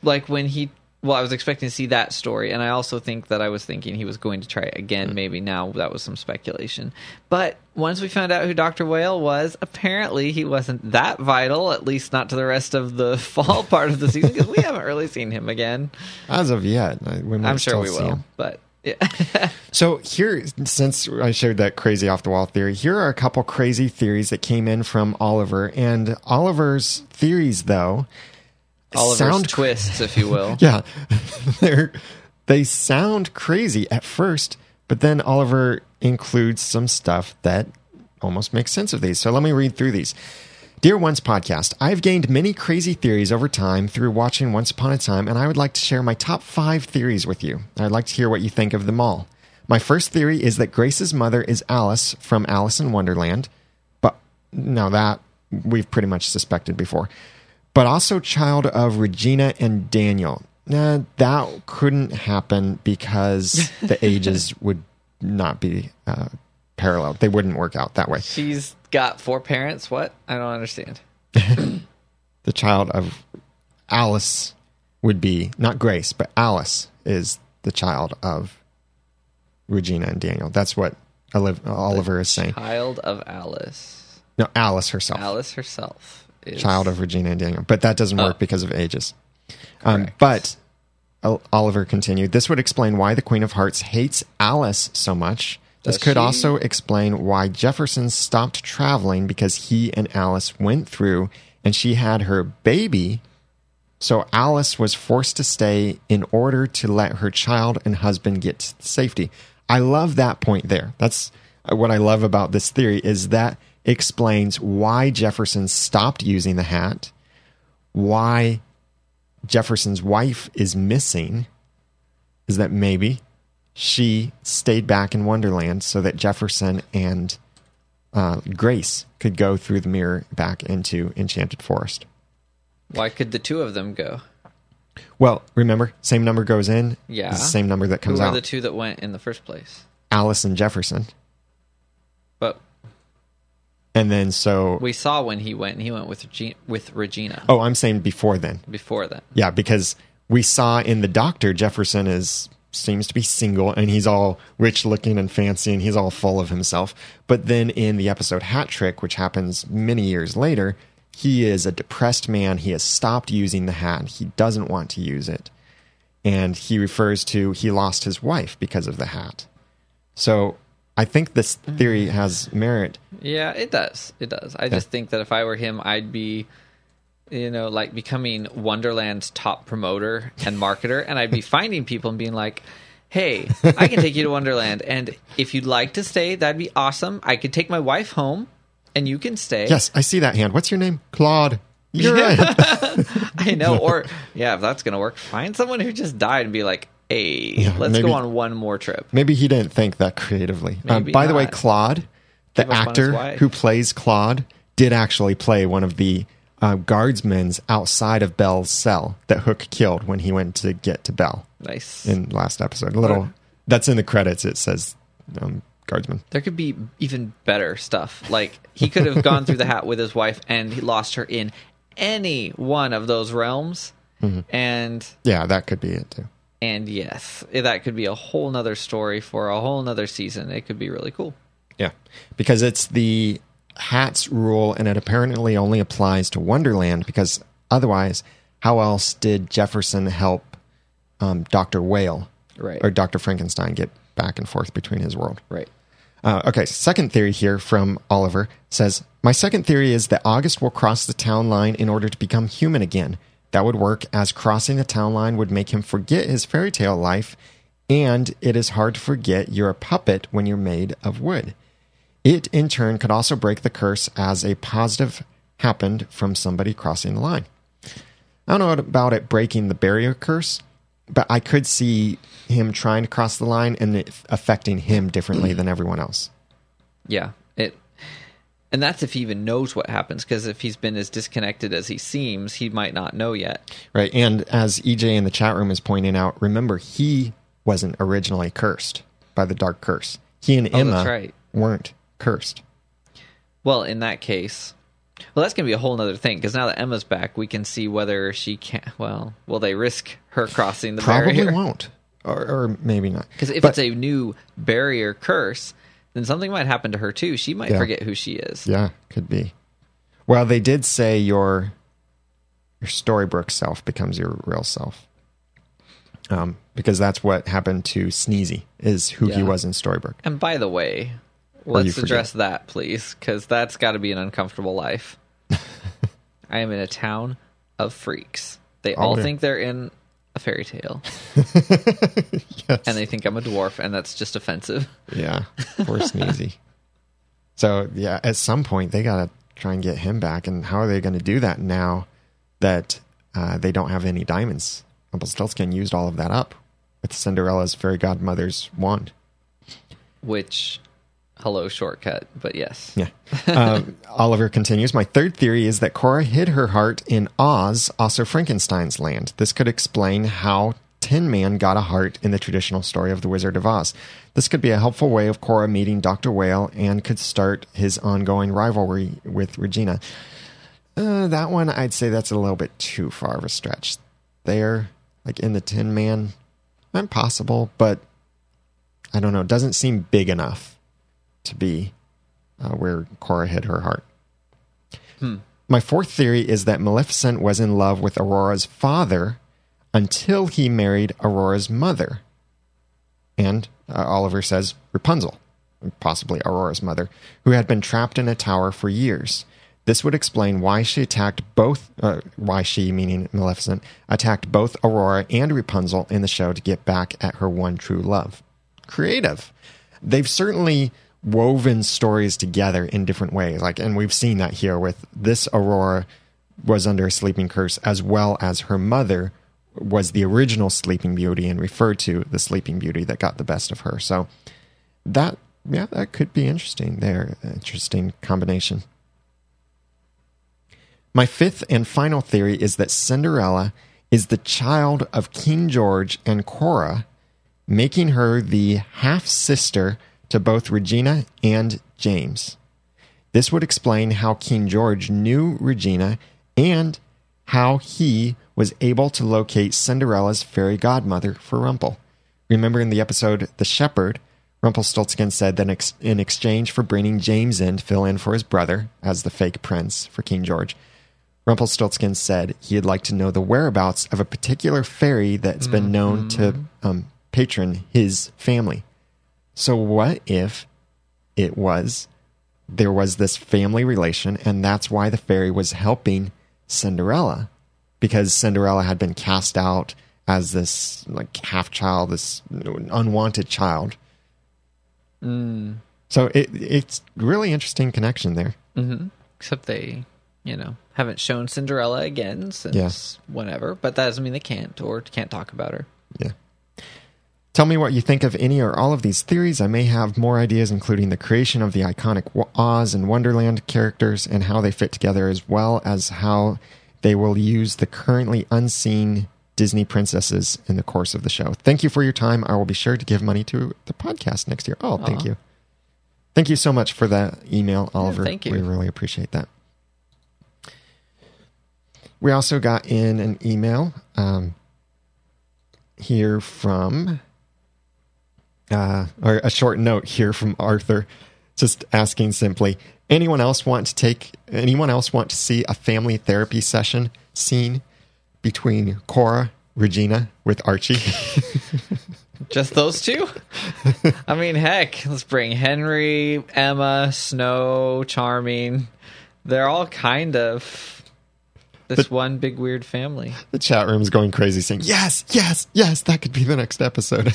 like when he well, I was expecting to see that story, and I also think that I was thinking he was going to try it again. Mm. Maybe now that was some speculation, but once we found out who Doctor Whale was, apparently he wasn't that vital. At least not to the rest of the fall part of the season, because we haven't really seen him again. As of yet, I- we might I'm sure we will, him. but yeah. So here, since I shared that crazy off the wall theory, here are a couple crazy theories that came in from Oliver. And Oliver's theories, though, Oliver's sound twists, if you will. yeah, they're they sound crazy at first, but then Oliver includes some stuff that almost makes sense of these. So let me read through these. Dear Once Podcast, I've gained many crazy theories over time through watching Once Upon a Time, and I would like to share my top five theories with you. I'd like to hear what you think of them all. My first theory is that Grace's mother is Alice from Alice in Wonderland, but now that we've pretty much suspected before. But also child of Regina and Daniel. Nah, that couldn't happen because the ages would not be uh, parallel. They wouldn't work out that way. She's got four parents. What? I don't understand. the child of Alice would be not Grace, but Alice is the child of Regina and Daniel. That's what Oliv- Oliver is saying. Child of Alice. No, Alice herself, Alice herself is child of Regina and Daniel. But that doesn't work Oh. because of ages. Um, but Oliver continued. This would explain why the Queen of Hearts hates Alice so much. This Does could she? also explain why Jefferson stopped traveling because he and Alice went through and she had her baby. So Alice was forced to stay in order to let her child and husband get safety. I love that point there. That's uh, what I love about this theory is that explains why Jefferson stopped using the hat, why Jefferson's wife is missing is that maybe she stayed back in Wonderland so that Jefferson and uh, Grace could go through the mirror back into Enchanted Forest. Why could the two of them go? Well, remember, same number goes in, Yeah. is the same number that Who comes were out. the two that went in the first place? Alice and Jefferson, and then so. we saw when he went, and he went with Regi- with Regina oh, I'm saying before then. before that. Yeah, because we saw in the Doctor Jefferson is seems to be single and he's all rich looking and fancy and he's all full of himself. But then in the episode Hat Trick, which happens many years later, he is a depressed man. He has stopped using the hat. He doesn't want to use it. And he refers to he lost his wife because of the hat. So I think this mm. theory has merit. Yeah, it does. It does. I just think that if I were him, I'd be, you know, like becoming Wonderland's top promoter and marketer, and I'd be finding people and being like, "Hey, I can take you to Wonderland, and if you'd like to stay, that'd be awesome. I could take my wife home, and you can stay." Yes, I see that hand. What's your name? Claude. You're right. I know. Or yeah, if that's gonna work, find someone who just died and be like, "Hey, Yeah, let's maybe- go on one more trip." Maybe he didn't think that creatively. Um, by the way. Claude, the Give up on his actor who plays Claude, did actually play one of the uh, guardsmen's outside of Belle's cell that Hook killed when he went to get to Belle. Nice. in last episode. A little that's in the credits. It says um, guardsman. There could be even better stuff. Like he could have gone through the hat with his wife and he lost her in any one of those realms. Mm-hmm. And Yeah, that could be it too. And yes, that could be a whole nother story for a whole nother season. It could be really cool. Yeah, because it's the hats rule, and it apparently only applies to Wonderland. Because otherwise, how else did Jefferson help um, Doctor Whale Right. or Doctor Frankenstein get back and forth between his world? Right. Uh, okay, second theory here from Oliver says My second theory is that August will cross the town line in order to become human again. That would work as crossing the town line would make him forget his fairy tale life, and it is hard to forget you're a puppet when you're made of wood. It, in turn, could also break the curse as a positive happened from somebody crossing the line. I don't know about it breaking the barrier curse, but I could see him trying to cross the line and it affecting him differently than everyone else. Yeah. And that's if he even knows what happens, because if he's been as disconnected as he seems, he might not know yet. Right. And as EJ in the chat room is pointing out, remember, he wasn't originally cursed by the dark curse. He and Oh, Emma that's right. weren't cursed. Well, in that case, well, that's going to be a whole other thing because now that Emma's back, we can see whether she can. Well, will they risk her crossing the Probably barrier? won't. Or, or maybe not. Because if But- it's a new barrier curse, then something might happen to her too. She might Yeah. forget who she is. Yeah, could be. Well, they did say your your Storybrooke self becomes your real self. Um, because that's what happened to Sneezy, is who he was in Storybrooke. And by the way, let's address that, please, because that's got to be an uncomfortable life. I am in a town of freaks. They all yeah. think they're in a fairy tale, Yes. and they think I'm a dwarf, and that's just offensive. Yeah, poor Sneezy. So yeah, at some point they gotta try and get him back. And how are they going to do that now that uh, they don't have any diamonds? Rumpelstiltskin used all of that up with Cinderella's fairy godmother's wand. Which, hello, shortcut, but yes. Yeah. Um, Oliver continues. My third theory is that Cora hid her heart in Oz, also Frankenstein's land. This could explain how Tin Man got a heart in the traditional story of the Wizard of Oz. This could be a helpful way of Cora meeting Dr. Whale and could start his ongoing rivalry with Regina. Uh, that one, I'd say that's a little bit too far of a stretch. There, like in the Tin Man, impossible, but I don't know. It doesn't seem big enough to be uh, where Cora hid her heart. My fourth theory is that Maleficent was in love with Aurora's father until he married Aurora's mother. And uh, Oliver says Rapunzel, possibly Aurora's mother, who had been trapped in a tower for years. This would explain why she attacked both, uh, why she, meaning Maleficent, attacked both Aurora and Rapunzel in the show to get back at her one true love. Creative. They've certainly woven stories together in different ways. Like, and we've seen that here with this Aurora was under a sleeping curse, as well as her mother was the original Sleeping Beauty and referred to the Sleeping Beauty that got the best of her. So that, yeah, that could be interesting there. Interesting combination. My fifth and final theory is that Cinderella is the child of King George and Cora, making her the half sister to both Regina and James. This would explain how King George knew Regina and how he was able to locate Cinderella's fairy godmother for Rumpel. Remember in the episode The Shepherd, Rumpelstiltskin said that in exchange for bringing James in to fill in for his brother as the fake prince for King George, Rumpelstiltskin said he'd like to know the whereabouts of a particular fairy that's been known to um, patron his family. So, what if it was there was this family relation, and that's why the fairy was helping Cinderella because Cinderella had been cast out as this like half child, this unwanted child. Hmm. So it it's really interesting connection there. Mm-hmm. Except they, you know, haven't shown Cinderella again since Yeah. whenever. But that doesn't mean they can't or can't talk about her. Yeah. Tell me what you think of any or all of these theories. I may have more ideas, including the creation of the iconic Oz and Wonderland characters and how they fit together, as well as how they will use the currently unseen Disney princesses in the course of the show. Thank you for your time. I will be sure to give money to the podcast next year. Oh, thank you. Thank you so much for that email, Oliver. thank you. We really appreciate that. We also got in an email um, here from, uh, or a short note here from Arthur, just asking simply, anyone else want to take, anyone else want to see a family therapy session scene between Cora, Regina with Archie? Just those two? I mean, heck, let's bring Henry, Emma, Snow, Charming. They're all kind of this one big weird family. the chat room's going crazy saying, yes, yes, yes, that could be the next episode.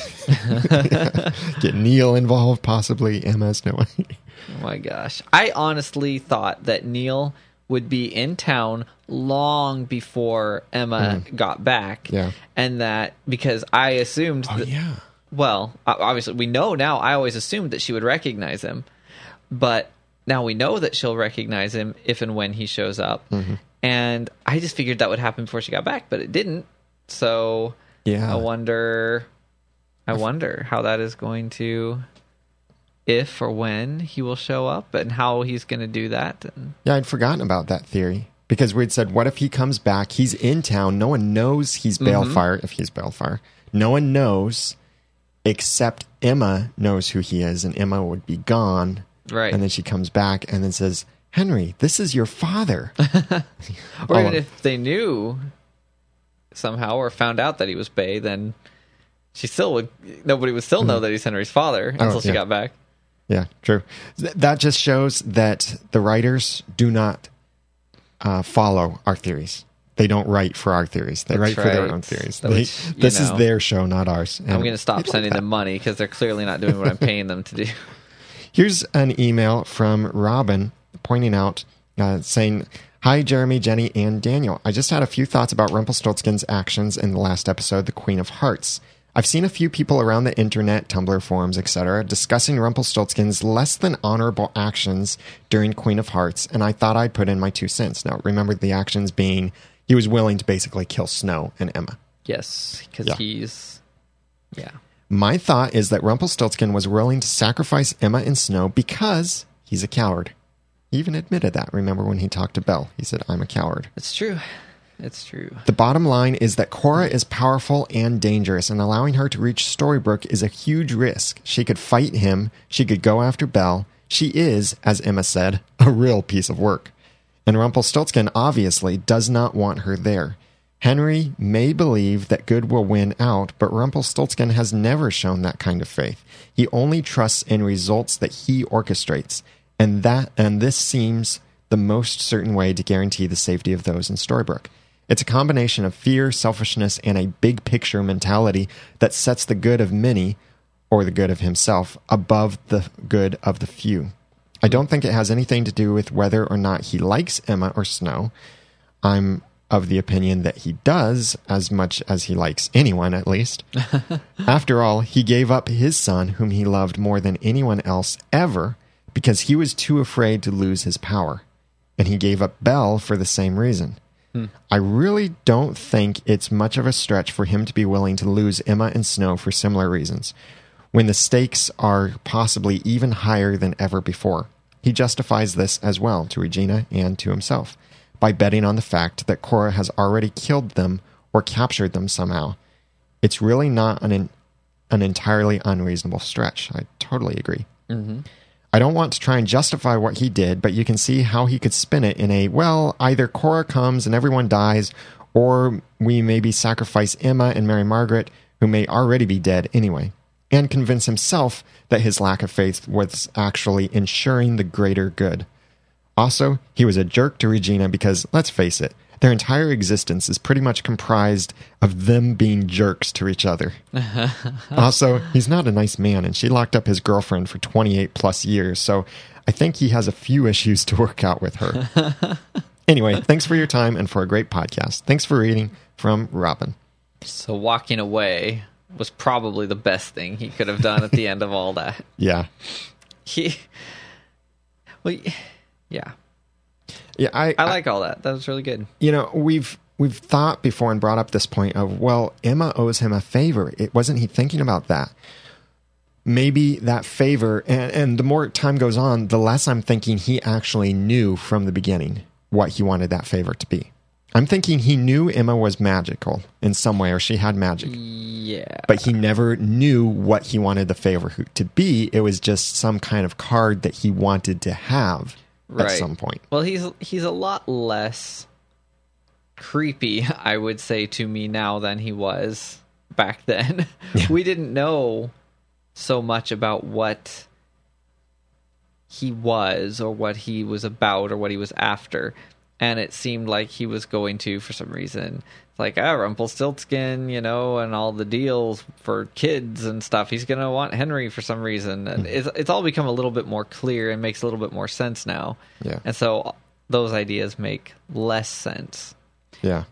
Get Neal involved, possibly Emma Snow. Oh my gosh. I honestly thought that Neal would be in town long before Emma hmm. got back. Yeah. And that because I assumed oh, that, yeah. well, obviously we know now I always assumed that she would recognize him. But now we know that she'll recognize him if and when he shows up. Mm-hmm. And I just figured that would happen before she got back, but it didn't. So Yeah. I wonder I wonder how that is going to if or when he will show up and how he's going to do that. And Yeah, I'd forgotten about that theory because we'd said, what if he comes back? He's in town. No one knows he's Balefire, if he's Balefire. No one knows except Emma knows who he is, and Emma would be gone. Right. And then she comes back and then says, Henry, this is your father. or Oh, even if they knew somehow or found out that he was Bae, then she still would nobody would still know that he's Henry's father until she Mm-hmm. Oh, yeah. got back. Yeah, true. Th- that just shows that the writers do not uh, follow our theories. They don't write for our theories. They That's write for their own theories. They- you this is their show, not ours. I'm going to stop we like sending them money because they're clearly not doing what I'm paying them to do. Here's an email from Robin pointing out, uh, saying, Hi, Jeremy, Jenny, and Daniel. I just had a few thoughts about Rumpelstiltskin's actions in the last episode, The Queen of Hearts. I've seen a few people around the internet, Tumblr forums, etc., discussing Rumpelstiltskin's less than honorable actions during Queen of Hearts, and I thought I'd put in my two cents. Now, remember the actions being he was willing to basically kill Snow and Emma. Yes, because Yeah. he's yeah. My thought is that Rumpelstiltskin was willing to sacrifice Emma and Snow because he's a coward. He even admitted that. Remember when he talked to Belle? He said, I'm a coward. It's true. It's true. The bottom line is that Cora is powerful and dangerous, and allowing her to reach Storybrooke is a huge risk. She could fight him, she could go after Belle. She is, as Emma said, a real piece of work. And Rumpelstiltskin obviously does not want her there. Henry may believe that good will win out, but Rumpelstiltskin has never shown that kind of faith. He only trusts in results that he orchestrates, and that and this seems the most certain way to guarantee the safety of those in Storybrooke. It's a combination of fear, selfishness, and a big picture mentality that sets the good of many, or the good of himself, above the good of the few. I don't think it has anything to do with whether or not he likes Emma or Snow. I'm of the opinion that he does as much as he likes anyone, at least. After all, he gave up his son, whom he loved more than anyone else ever, because he was too afraid to lose his power. And he gave up Belle for the same reason. Hmm. I really don't think it's much of a stretch for him to be willing to lose Emma and Snow for similar reasons, when the stakes are possibly even higher than ever before. He justifies this as well to Regina and to himself by betting on the fact that Cora has already killed them or captured them somehow. It's really not an, an entirely unreasonable stretch. I totally agree. Mm-hmm. I don't want to try and justify what he did, but you can see how he could spin it in a well, either Cora comes and everyone dies, or we maybe sacrifice Emma and Mary Margaret, who may already be dead anyway, and convince himself that his lack of faith was actually ensuring the greater good. Also, he was a jerk to Regina because, let's face it, their entire existence is pretty much comprised of them being jerks to each other. also, he's not a nice man, and she locked up his girlfriend for 28 plus years, so I think he has a few issues to work out with her. anyway, thanks for your time and for a great podcast. Thanks for reading from Robin. So walking away was probably the best thing he could have done at the end of all that. Yeah. He, well, yeah, Yeah, I, I like all that. That was really good. you know we've we've thought before and brought up this point of well emma owes him a favor. It wasn't he thinking about that? Maybe that favor and, and the more time goes on the less i'm thinking he actually knew from the beginning what he wanted that favor to be. I'm thinking he knew emma was magical in some way or she had magic. Yeah, but he never knew what he wanted the favor to be. It was just some kind of card that he wanted to have at some point Well, he's he's a lot less creepy, I would say, to me now than he was back then. we didn't know so much about what he was or what he was about or what he was after. And it seemed like he was going to, for some reason, like, ah, Rumpelstiltskin, you know, and all the deals for kids and stuff. He's going to want Henry for some reason. And it's, it's all become a little bit more clear and makes a little bit more sense now. Yeah. And so those ideas make less sense yeah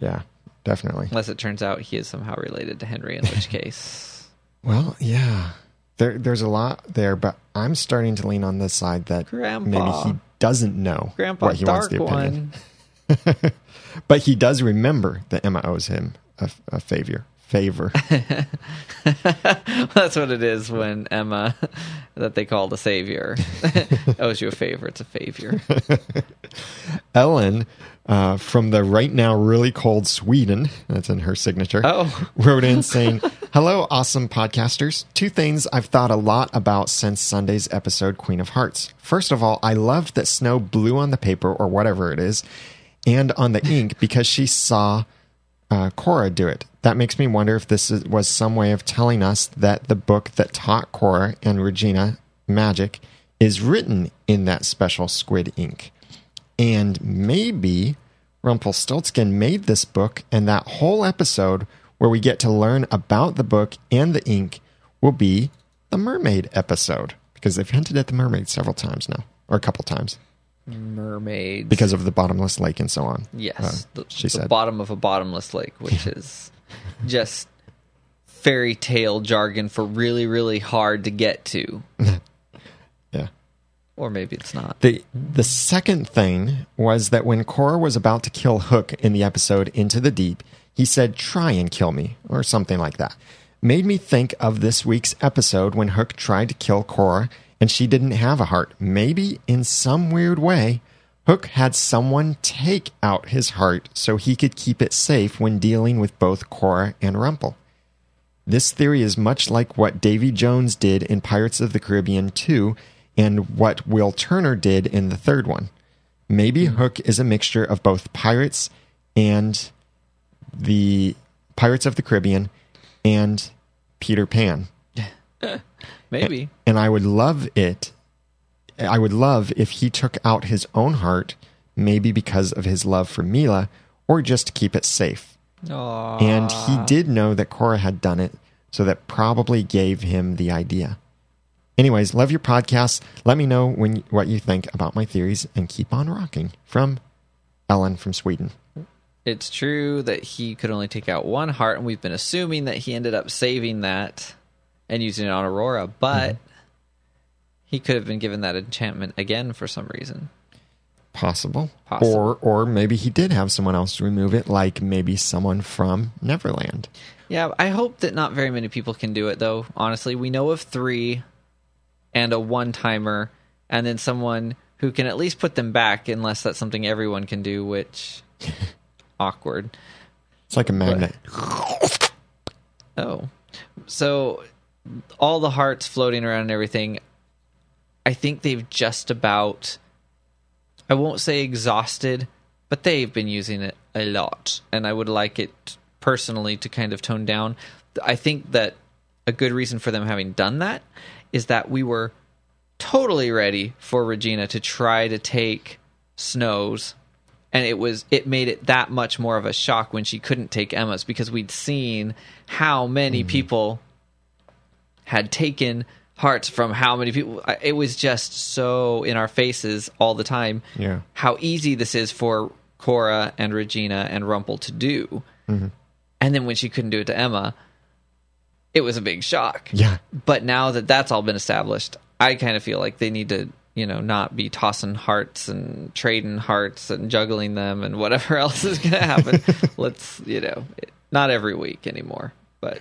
yeah definitely unless it turns out he is somehow related to Henry, in which case. Well, yeah. There, there's a lot there, but I'm starting to lean on this side that Grandpa. maybe he doesn't know Grandpa what he wants the opinion. One. But he does remember that Emma owes him a, a favor. Favor. That's what it is when Emma, that they call the savior, owes you a favor. It's a favor. Ellen, uh, from the right now really cold Sweden, that's in her signature. Oh. wrote in saying, Hello, awesome podcasters. Two things I've thought a lot about since Sunday's episode, Queen of Hearts. First of all, I loved that Snow blew on the paper or whatever it is and on the ink because she saw uh, Cora do it. That makes me wonder if this is, was some way of telling us that the book that taught Cora and Regina magic is written in that special squid ink. And maybe Rumpelstiltskin made this book, and that whole episode where we get to learn about the book and the ink will be the mermaid episode because they've hinted at the mermaid several times now, or a couple times, Mermaids. because of the bottomless lake and so on. yes, Uh, the, she the said. bottom of a bottomless lake, which is just fairy tale jargon for really, really hard to get to. Or maybe it's not. The the second thing was that when Cora was about to kill Hook in the episode Into the Deep, he said, "Try and kill me," or something like that. Made me think of this week's episode when Hook tried to kill Cora and she didn't have a heart. Maybe in some weird way, Hook had someone take out his heart so he could keep it safe when dealing with both Cora and Rumple. This theory is much like what Davy Jones did in Pirates of the Caribbean 2 and what Will Turner did in the third one. Maybe hmm. Hook is a mixture of both Pirates and the Pirates of the Caribbean and Peter Pan. Maybe. And I would love it. I would love if he took out his own heart, maybe because of his love for Milah, or just to keep it safe. Aw. And he did know that Cora had done it, so that probably gave him the idea. Anyways, love your podcast. Let me know when what you think about my theories and keep on rocking. From Ellen from Sweden. It's true that he could only take out one heart, and we've been assuming that he ended up saving that and using it on Aurora, but mm-hmm. he could have been given that enchantment again for some reason. Possible. Possible. Or or maybe he did have someone else remove it, like maybe someone from Neverland. Yeah, I hope that not very many people can do it, though. Honestly, we know of three and a one timer, and then someone who can at least put them back, unless that's something everyone can do, which awkward. It's like a magnet. Oh, so all the hearts floating around and everything. I think they've just about. I won't say exhausted, but they've been using it a lot, and I would like it personally to kind of tone down. I think that a good reason for them having done that is that we were totally ready for Regina to try to take Snows and it was it made it that much more of a shock when she couldn't take Emma's because we'd seen how many mm-hmm. people had taken hearts from how many people. It was just so in our faces all the time Yeah. how easy this is for Cora and Regina and Rumple to do. Mm-hmm. And then when she couldn't do it to Emma it was a big shock Yeah. but now that that's all been established, I kind of feel like they need to, you know, not be tossing hearts and trading hearts and juggling them and whatever else is going to happen. Let's, you know, not every week anymore. But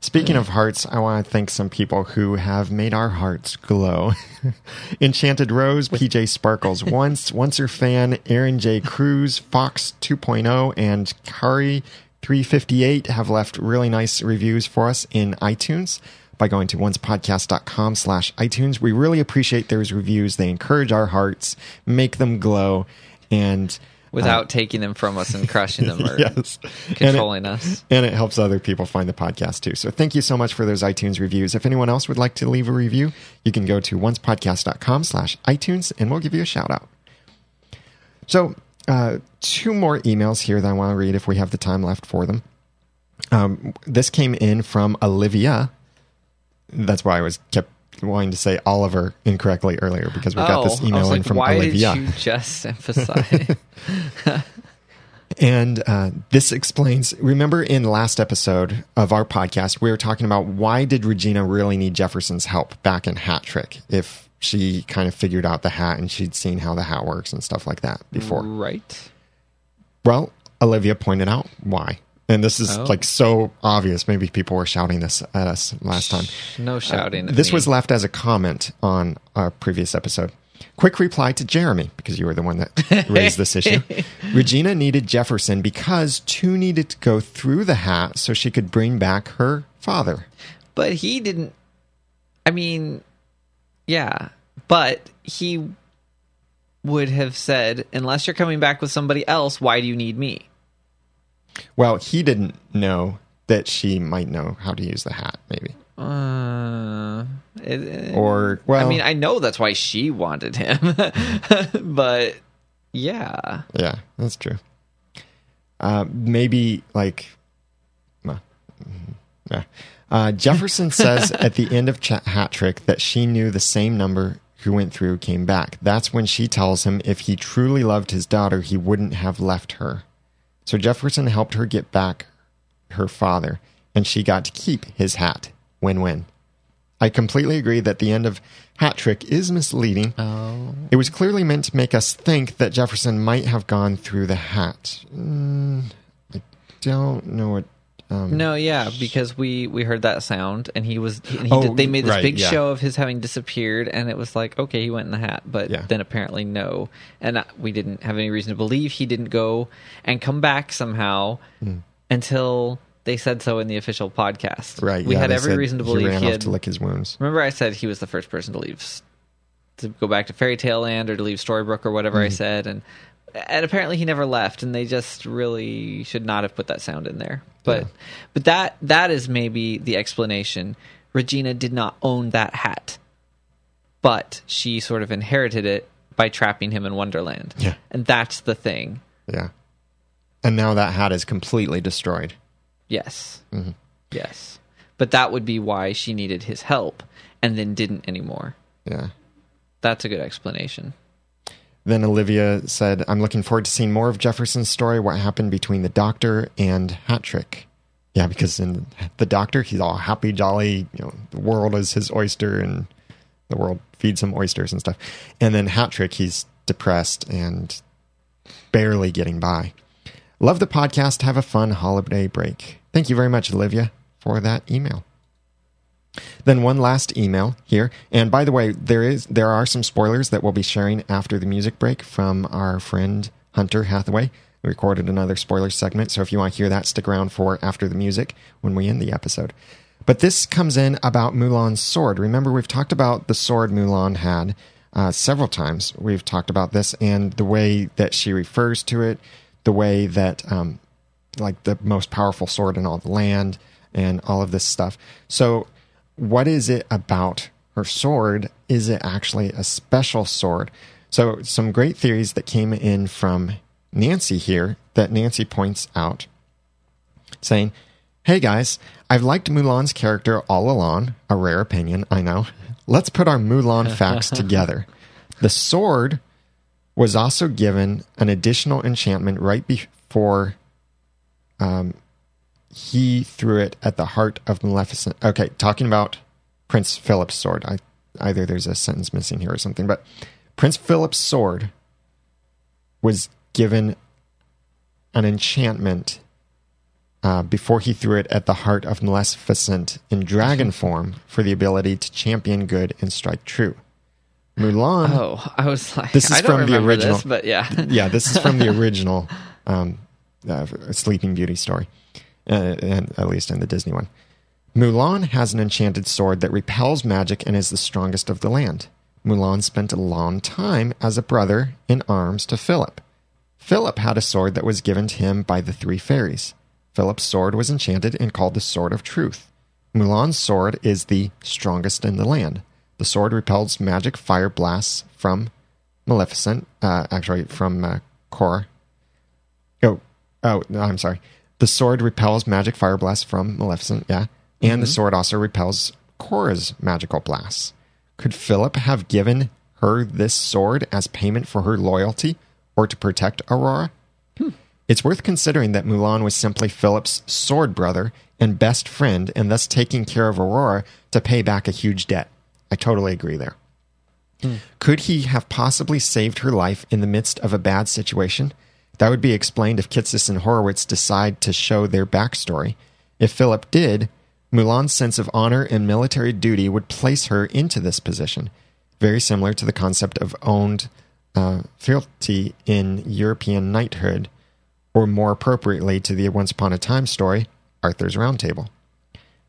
Speaking of hearts, I want to thank some people who have made our hearts glow. Enchanted Rose, PJ Sparkles, once once her fan, Aaron J. Cruz, Fox 2.0, and Kari 358 have left really nice reviews for us in iTunes by going to oncepodcast.com slash iTunes. We really appreciate those reviews. They encourage our hearts, make them glow, and uh, without taking them from us and crushing them or yes. And it- controlling us. and it helps other people find the podcast too. So thank you so much for those iTunes reviews. If anyone else would like to leave a review, you can go to oncepodcast.com slash iTunes and we'll give you a shout out. So uh, two more emails here that I want to read if we have the time left for them. Um, this came in from Olivia. That's why I was kept wanting to say Oliver incorrectly earlier because we got this Oh, email was in from why Olivia. did you just emphasize? And uh, this explains. Remember, in last episode of our podcast, we were talking about why did Regina really need Jefferson's help back in Hat Trick if she kind of figured out the hat and she'd seen how the hat works and stuff like that before. right. Well, Olivia pointed out why. And this is Oh. like so obvious. Maybe people were shouting this at us last time. No uh, shouting. at This me. was left as a comment on our previous episode. Quick reply to Jeremy, because you were the one that raised this issue. Regina needed Jefferson because two needed to go through the hat so she could bring back her father. but he didn't i mean yeah but he would have said unless you're coming back with somebody else why do you need me Well, he didn't know that she might know how to use the hat, maybe. uh, it- Or, well, i mean i know that's why she wanted him but yeah Yeah, that's true. Uh, maybe like, well, mhm, yeah. Uh, Jefferson says at the end of Ch- Hat Trick that she knew the same number who went through came back. That's when she tells him if he truly loved his daughter, he wouldn't have left her. So Jefferson helped her get back her father, and she got to keep his hat. Win win. I completely agree that the end of Hat Trick is misleading. oh It was clearly meant to make us think that Jefferson might have gone through the hat. Mm, I don't know what. Um, no yeah because we we heard that sound and he was and he Oh, did, they made this right, big yeah. show of his having disappeared and it was like okay he went in the hat but Yeah. then apparently no and uh, we didn't have any reason to believe he didn't go and come back somehow until they said so in the official podcast Hmm. Right. we yeah, had every reason to he believe ran he had to lick his wounds. remember i said he was the first person to leave to go back to fairy tale land or to leave storybrooke or whatever Hmm. i said and and apparently he never left and they just really should not have put that sound in there but Yeah. but that that is maybe the explanation regina did not own that hat but she sort of inherited it by trapping him in wonderland Yeah. and that's the thing Yeah. And now that hat is completely destroyed. yes Mm-hmm. yes but that would be why she needed his help and then didn't anymore Yeah. that's a good explanation then Olivia said, I'm looking forward to seeing more of Jefferson's story, what happened between the doctor and Hat Trick. Yeah, because in the doctor, he's all happy, jolly, you know, the world is his oyster and the world feeds him oysters and stuff. And then Hat Trick, he's depressed and barely getting by. Love the podcast. Have a fun holiday break. Thank you very much, Olivia, for that email. Then one last email here. And by the way, there is there are some spoilers that we'll be sharing after the music break from our friend Hunter Hathaway. We recorded another spoiler segment, so if you want to hear that, stick around for after the music when we end the episode. But this comes in about Mulan's sword. Remember, we've talked about the sword Mulan had uh, several times. We've talked about this and the way that she refers to it, the way that, um, like, the most powerful sword in all the land, and all of this stuff. So, what is it about her sword? Is it actually a special sword? So, some great theories that came in from Nancy here that Nancy points out, saying, Hey guys, I've liked Mulan's character all along. A rare opinion, I know. Let's put our Mulan facts together. The sword was also given an additional enchantment right before um, he threw it at the heart of Maleficent. Okay, talking about Prince Philip's sword. I, either there's a sentence missing here or something, but Prince Philip's sword was given an enchantment uh, before he threw it at the heart of Maleficent in dragon form for the ability to champion good and strike true. Mulan. Oh, I was like, This is I don't from the original. this, but yeah. yeah, this is from the original um, uh, Sleeping Beauty story, uh, and at least in the Disney one. Mulan has an enchanted sword that repels magic and is the strongest of the land. Mulan spent a long time as a brother in arms to Philip. Philip had a sword that was given to him by the three fairies. Philip's sword was enchanted and called the Sword of Truth. Mulan's sword is the strongest in the land. The sword repels magic fire blasts from Maleficent, uh, actually from uh, Cora. Oh, oh, I'm sorry. The sword repels magic fire blasts from Maleficent, yeah. And the mm-hmm. sword also repels Cora's magical blasts. Could Philip have given her this sword as payment for her loyalty or to protect Aurora? Hmm. It's worth considering that Mulan was simply Philip's sword brother and best friend, and thus taking care of Aurora to pay back a huge debt. I totally agree there. Hmm. Could he have possibly saved her life in the midst of a bad situation? That would be explained if Kitsis and Horowitz decide to show their backstory. If Philip did, Mulan's sense of honor and military duty would place her into this position, very similar to the concept of owned uh, fealty in European knighthood, or more appropriately to the Once Upon a Time story, Arthur's Round Table.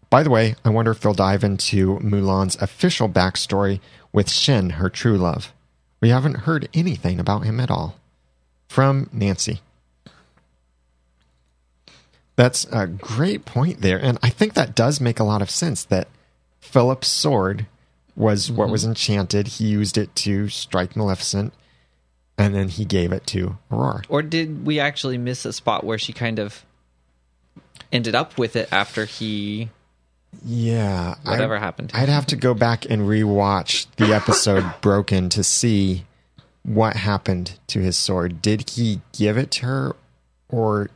By the way, I wonder if they'll dive into Mulan's official backstory with Shen, her true love. We haven't heard anything about him at all. From Nancy. That's a great point there. And I think that does make a lot of sense that Philip's sword was what mm-hmm. was enchanted. He used it to strike Maleficent, and then he gave it to Aurora. Or did we actually miss a spot where she kind of ended up with it after he Yeah. I- whatever happened? I'd have to go back and rewatch the episode Broken to see what happened to his sword. Did he give it to her, or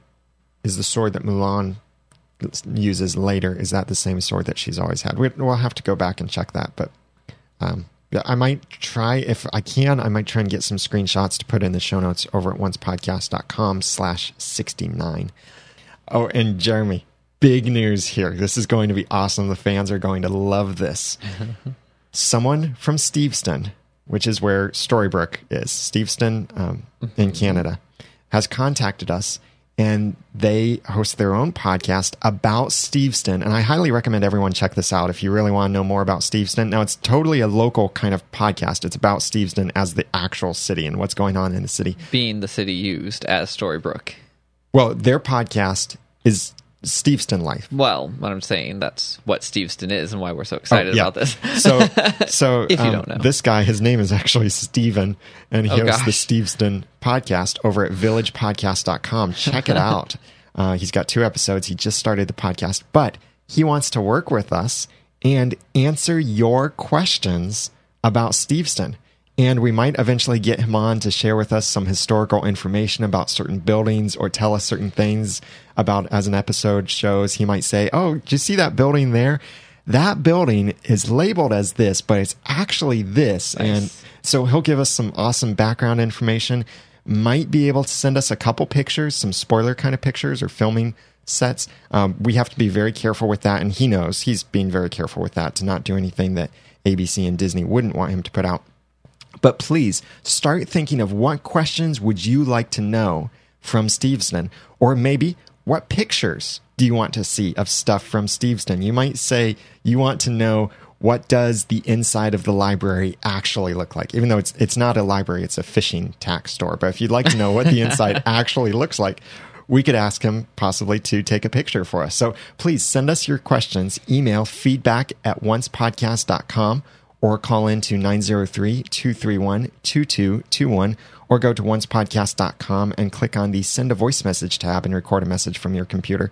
is the sword that Mulan uses later is that the same sword that she's always had? We, we'll have to go back and check that, but um, I might try if I can. I might try and get some screenshots to put in the show notes over at oncepodcast.com slash sixty nine. Oh, and Jeremy, big news here. This is going to be awesome. The fans are going to love this. Someone from Steveston, which is where Storybrooke is, Steveston um, in Canada, has contacted us and they host their own podcast about Steveston. And I highly recommend everyone check this out if you really want to know more about Steveston. Now, it's totally a local kind of podcast. It's about Steveston as the actual city and what's going on in the city. being the city used as Storybrooke. Well, their podcast is Steveston Life. Well, what I'm saying that's what Steveston is and why we're so excited Oh, yeah. about this. So, so If you um, don't know. this guy, his name is actually Steven, and he Oh, hosts the. Steveston podcast over at villagepodcast.com. Check it out. Uh, he's got two episodes. He just started the podcast, but he wants to work with us and answer your questions about Steveston. And we might eventually get him on to share with us some historical information about certain buildings or tell us certain things about as an episode shows. He might say, Oh, did you see that building there? That building is labeled as this, but it's actually this. And so he'll give us some awesome background information. Might be able to send us a couple pictures, some spoiler kind of pictures or filming sets. Um, we have to be very careful with that. And he knows he's being very careful with that to not do anything that ABC and Disney wouldn't want him to put out. But please start thinking of what questions would you like to know from Steveston, or maybe what pictures do you want to see of stuff from Steveston? You might say you want to know what does the inside of the library actually look like, even though it's it's not a library, it's a fishing tax store. But if you'd like to know what the inside actually looks like, we could ask him possibly to take a picture for us. So please send us your questions. Email feedback at oncepodcast.com or call in to 903-231-2221 or go to oncepodcast.com and click on the send a voice message tab and record a message from your computer.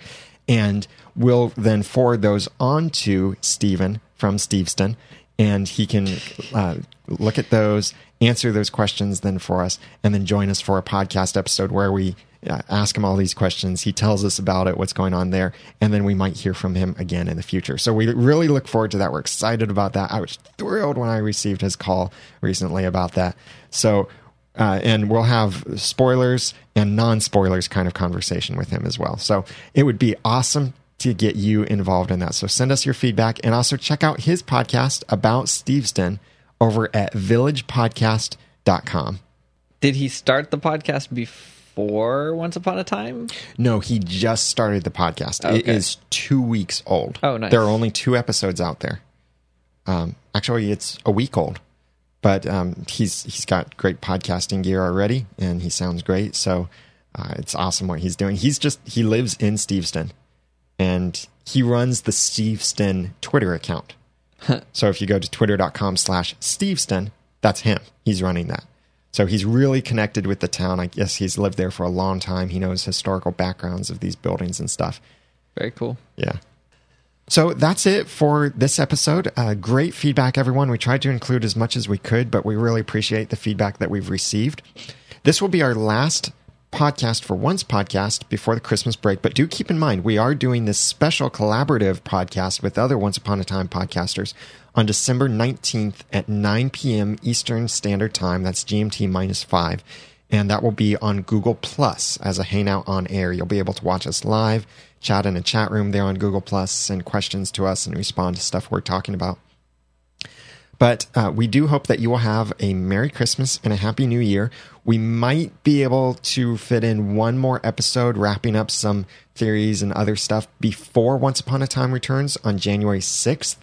And we'll then forward those on to Stephen from Steveston and he can uh, look at those, answer those questions then for us, and then join us for a podcast episode where we uh, ask him all these questions. He tells us about it, what's going on there, and then we might hear from him again in the future. So we really look forward to that. We're excited about that. I was thrilled when I received his call recently about that. So, uh, and we'll have spoilers and non spoilers kind of conversation with him as well. So it would be awesome to get you involved in that. So send us your feedback and also check out his podcast about Steveston over at villagepodcast.com. Did he start the podcast before Once Upon a Time? No, he just started the podcast. It Okay. is two weeks old. Oh, nice. There are only two episodes out there. Um, actually, it's a week old, but um, he's he's got great podcasting gear already, and he sounds great. So uh, it's awesome what he's doing. He's just he lives in Steveston, and he runs the Steveston Twitter account. so if you go to twitter.com slash Steveston, that's him. He's running that. So he's really connected with the town. I guess he's lived there for a long time. He knows historical backgrounds of these buildings and stuff. Very cool. Yeah. So that's it for this episode. Uh, great feedback, everyone. We tried to include as much as we could, but we really appreciate the feedback that we've received. This will be our last podcast for Once podcast before the Christmas break, but do keep in mind we are doing this special collaborative podcast with other Once Upon a Time podcasters on December 19th at 9 p.m. Eastern Standard Time. That's GMT minus five. And that will be on Google Plus as a Hangout on air. You'll be able to watch us live, chat in a chat room there on Google Plus, send questions to us, and respond to stuff we're talking about. But uh, we do hope that you will have a Merry Christmas and a Happy New Year. We might be able to fit in one more episode, wrapping up some theories and other stuff before Once Upon a Time returns on January 6th,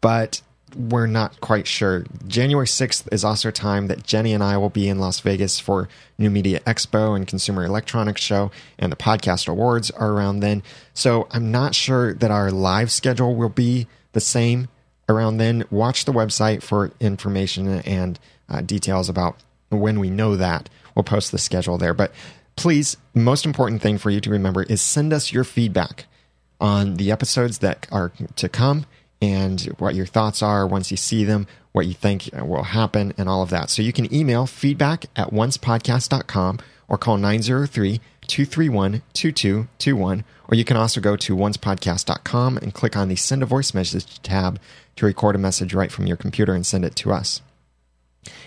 but we're not quite sure. January 6th is also a time that Jenny and I will be in Las Vegas for New Media Expo and Consumer Electronics Show, and the Podcast Awards are around then. So I'm not sure that our live schedule will be the same around then. Watch the website for information and uh, details about when we know that. We'll post the schedule there. But please, most important thing for you to remember is send us your feedback on the episodes that are to come and what your thoughts are once you see them, what you think will happen, and all of that. So you can email feedback at oncepodcast.com or call 903 231 2221. Or you can also go to oncepodcast.com and click on the send a voice message tab to record a message right from your computer and send it to us.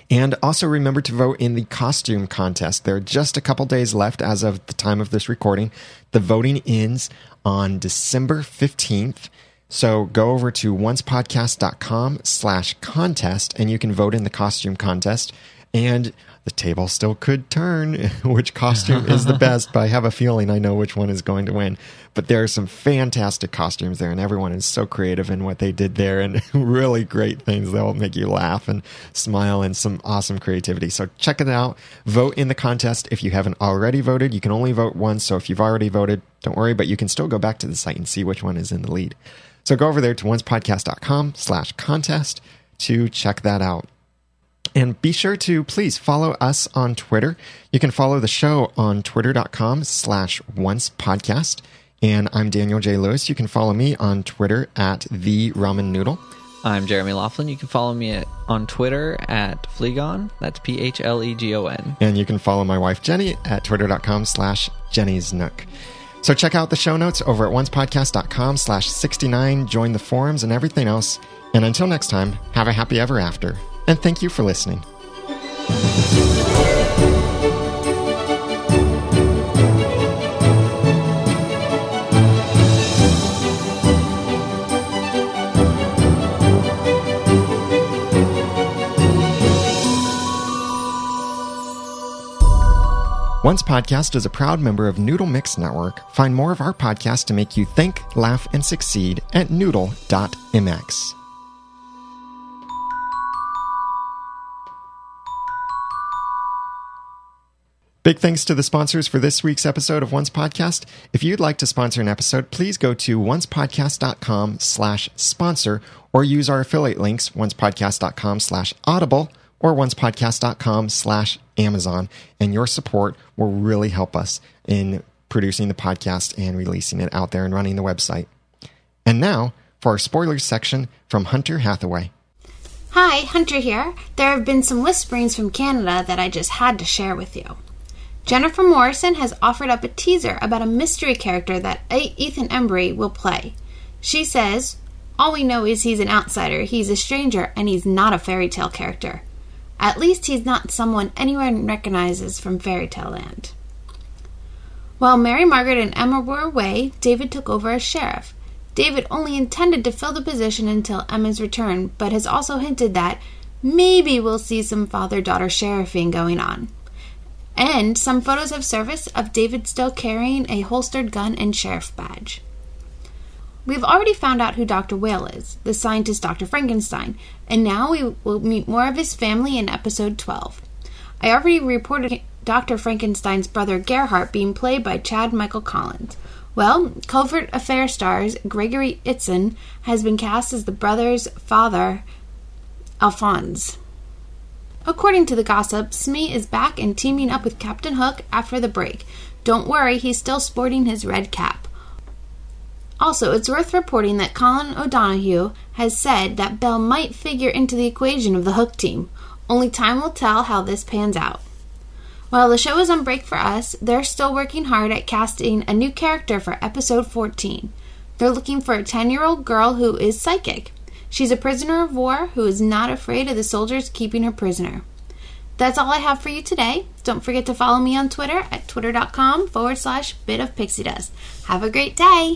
And also remember to vote in the costume contest. There are just a couple days left as of the time of this recording. The voting ends on December 15th. So go over to oncepodcast.com slash contest and you can vote in the costume contest. And the table still could turn which costume is the best, but I have a feeling I know which one is going to win. But there are some fantastic costumes there, and everyone is so creative in what they did there, and really great things that will make you laugh and smile, and some awesome creativity. So check it out. Vote in the contest if you haven't already voted. You can only vote once, so if you've already voted, don't worry, but you can still go back to the site and see which one is in the lead. So go over there to oncepodcast.com slash contest to check that out. And be sure to please follow us on Twitter. You can follow the show on twitter.com slash once podcast. And I'm Daniel J. Lewis. You can follow me on Twitter at the ramen noodle. I'm Jeremy Laughlin. You can follow me at, on Twitter at Phlegon. That's P H L E G O N. And you can follow my wife Jenny at twitter.com slash Jenny's Nook. So check out the show notes over at oncepodcast.com slash 69. Join the forums and everything else. And until next time, have a happy ever after. And thank you for listening. Once Podcast is a proud member of Noodle Mix Network. Find more of our podcasts to make you think, laugh, and succeed at noodle.mx. Big thanks to the sponsors for this week's episode of Once Podcast. If you'd like to sponsor an episode, please go to oncepodcast.com slash sponsor or use our affiliate links, oncepodcast.com slash audible or oncepodcast.com slash Amazon. And your support will really help us in producing the podcast and releasing it out there and running the website. And now for our spoilers section from Hunter Hathaway. Hi, Hunter here. There have been some whisperings from Canada that I just had to share with you. Jennifer Morrison has offered up a teaser about a mystery character that Ethan Embry will play. She says, All we know is he's an outsider, he's a stranger, and he's not a fairy tale character. At least he's not someone anyone recognizes from fairy tale land. While Mary Margaret and Emma were away, David took over as sheriff. David only intended to fill the position until Emma's return, but has also hinted that maybe we'll see some father daughter sheriffing going on. And some photos have surfaced of David still carrying a holstered gun and sheriff badge. We've already found out who Dr. Whale is, the scientist Dr. Frankenstein, and now we will meet more of his family in episode 12. I already reported Dr. Frankenstein's brother Gerhardt being played by Chad Michael Collins. Well, Covert Affair stars Gregory Itzin has been cast as the brother's father, Alphonse. According to the gossip, Smee is back and teaming up with Captain Hook after the break. Don't worry, he's still sporting his red cap. Also, it's worth reporting that Colin O'Donoghue has said that Belle might figure into the equation of the Hook team. Only time will tell how this pans out. While the show is on break for us, they're still working hard at casting a new character for episode 14. They're looking for a 10 year old girl who is psychic. She's a prisoner of war who is not afraid of the soldiers keeping her prisoner. That's all I have for you today. Don't forget to follow me on Twitter at twitter.com forward slash bit of pixie dust. Have a great day.